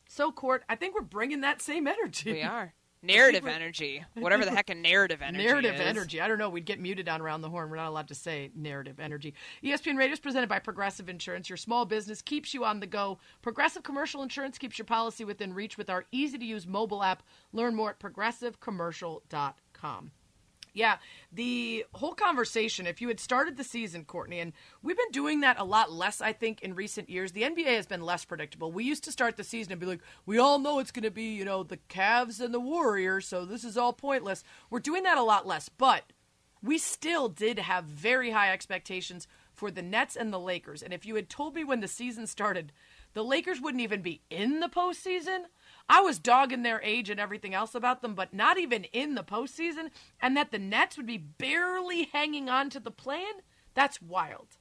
So, Court, I think we're bringing that same energy. We are narrative energy, whatever the heck a narrative energy Narrative is. energy. I don't know. We'd get muted on around the horn. We're not allowed to say narrative energy. ESPN Radio is presented by Progressive Insurance. Your small business keeps you on the go. Progressive Commercial Insurance keeps your policy within reach with our easy to use mobile app. Learn more at progressivecommercial.com. Yeah, the whole conversation, if you had started the season, Courtney, and we've been doing that a lot less, I think, in recent years. The NBA has been less predictable. We used to start the season and be like, we all know it's going to be, you know, the Cavs and the Warriors, so this is all pointless. We're doing that a lot less, but we still did have very high expectations for the Nets and the Lakers. And if you had told me when the season started, the Lakers wouldn't even be in the postseason, I was dogging their age and everything else about them, but not even in the postseason, and that the Nets would be barely hanging on to the plan, that's wild.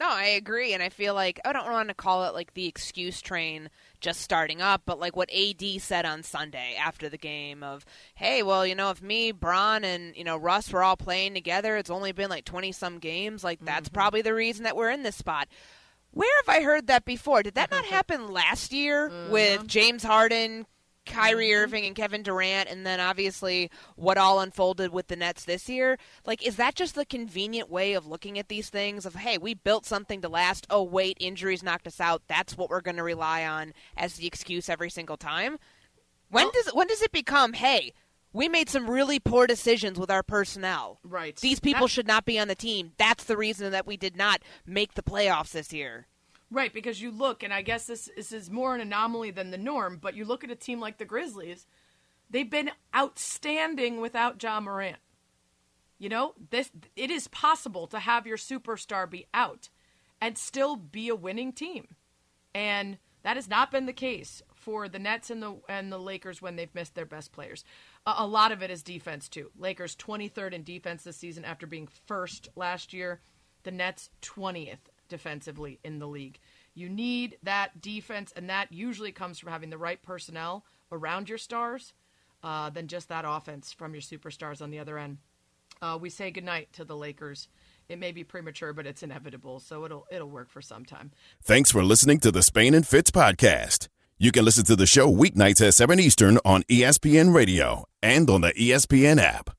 No, I agree, and I feel like I don't want to call it like the excuse train just starting up, but like what AD said on Sunday after the game of, hey, well, you know, if me, Bron, and you know Russ were all playing together, it's only been like twenty some games. Like that's mm-hmm. probably the reason that we're in this spot. Where have I heard that before? Did that not mm-hmm. happen last year mm-hmm. with James Harden, Kyrie mm-hmm. Irving, and Kevin Durant, and then obviously what all unfolded with the Nets this year? Like, is that just the convenient way of looking at these things? Of hey, we built something to last. Oh wait, injuries knocked us out. That's what we're going to rely on as the excuse every single time. When does when does it become hey? We made some really poor decisions with our personnel. Right. These people That- should not be on the team. That's the reason that we did not make the playoffs this year. Right, because you look, and I guess this, this is more an anomaly than the norm, but you look at a team like the Grizzlies, they've been outstanding without Ja Morant. You know, this it is possible to have your superstar be out and still be a winning team. And that has not been the case for the Nets and the and the Lakers when they've missed their best players. A, lot of it is defense too. Lakers 23rd in defense this season after being first last year. The Nets 20th defensively in the league. You need that defense, and that usually comes from having the right personnel around your stars uh, than just that offense from your superstars on the other end. Uh, we say goodnight to the Lakers. It may be premature, but it's inevitable, so it'll it'll work for some time. Thanks for listening to the Spain and Fitz podcast. You can listen to the show weeknights at 7 Eastern on ESPN Radio and on the ESPN app.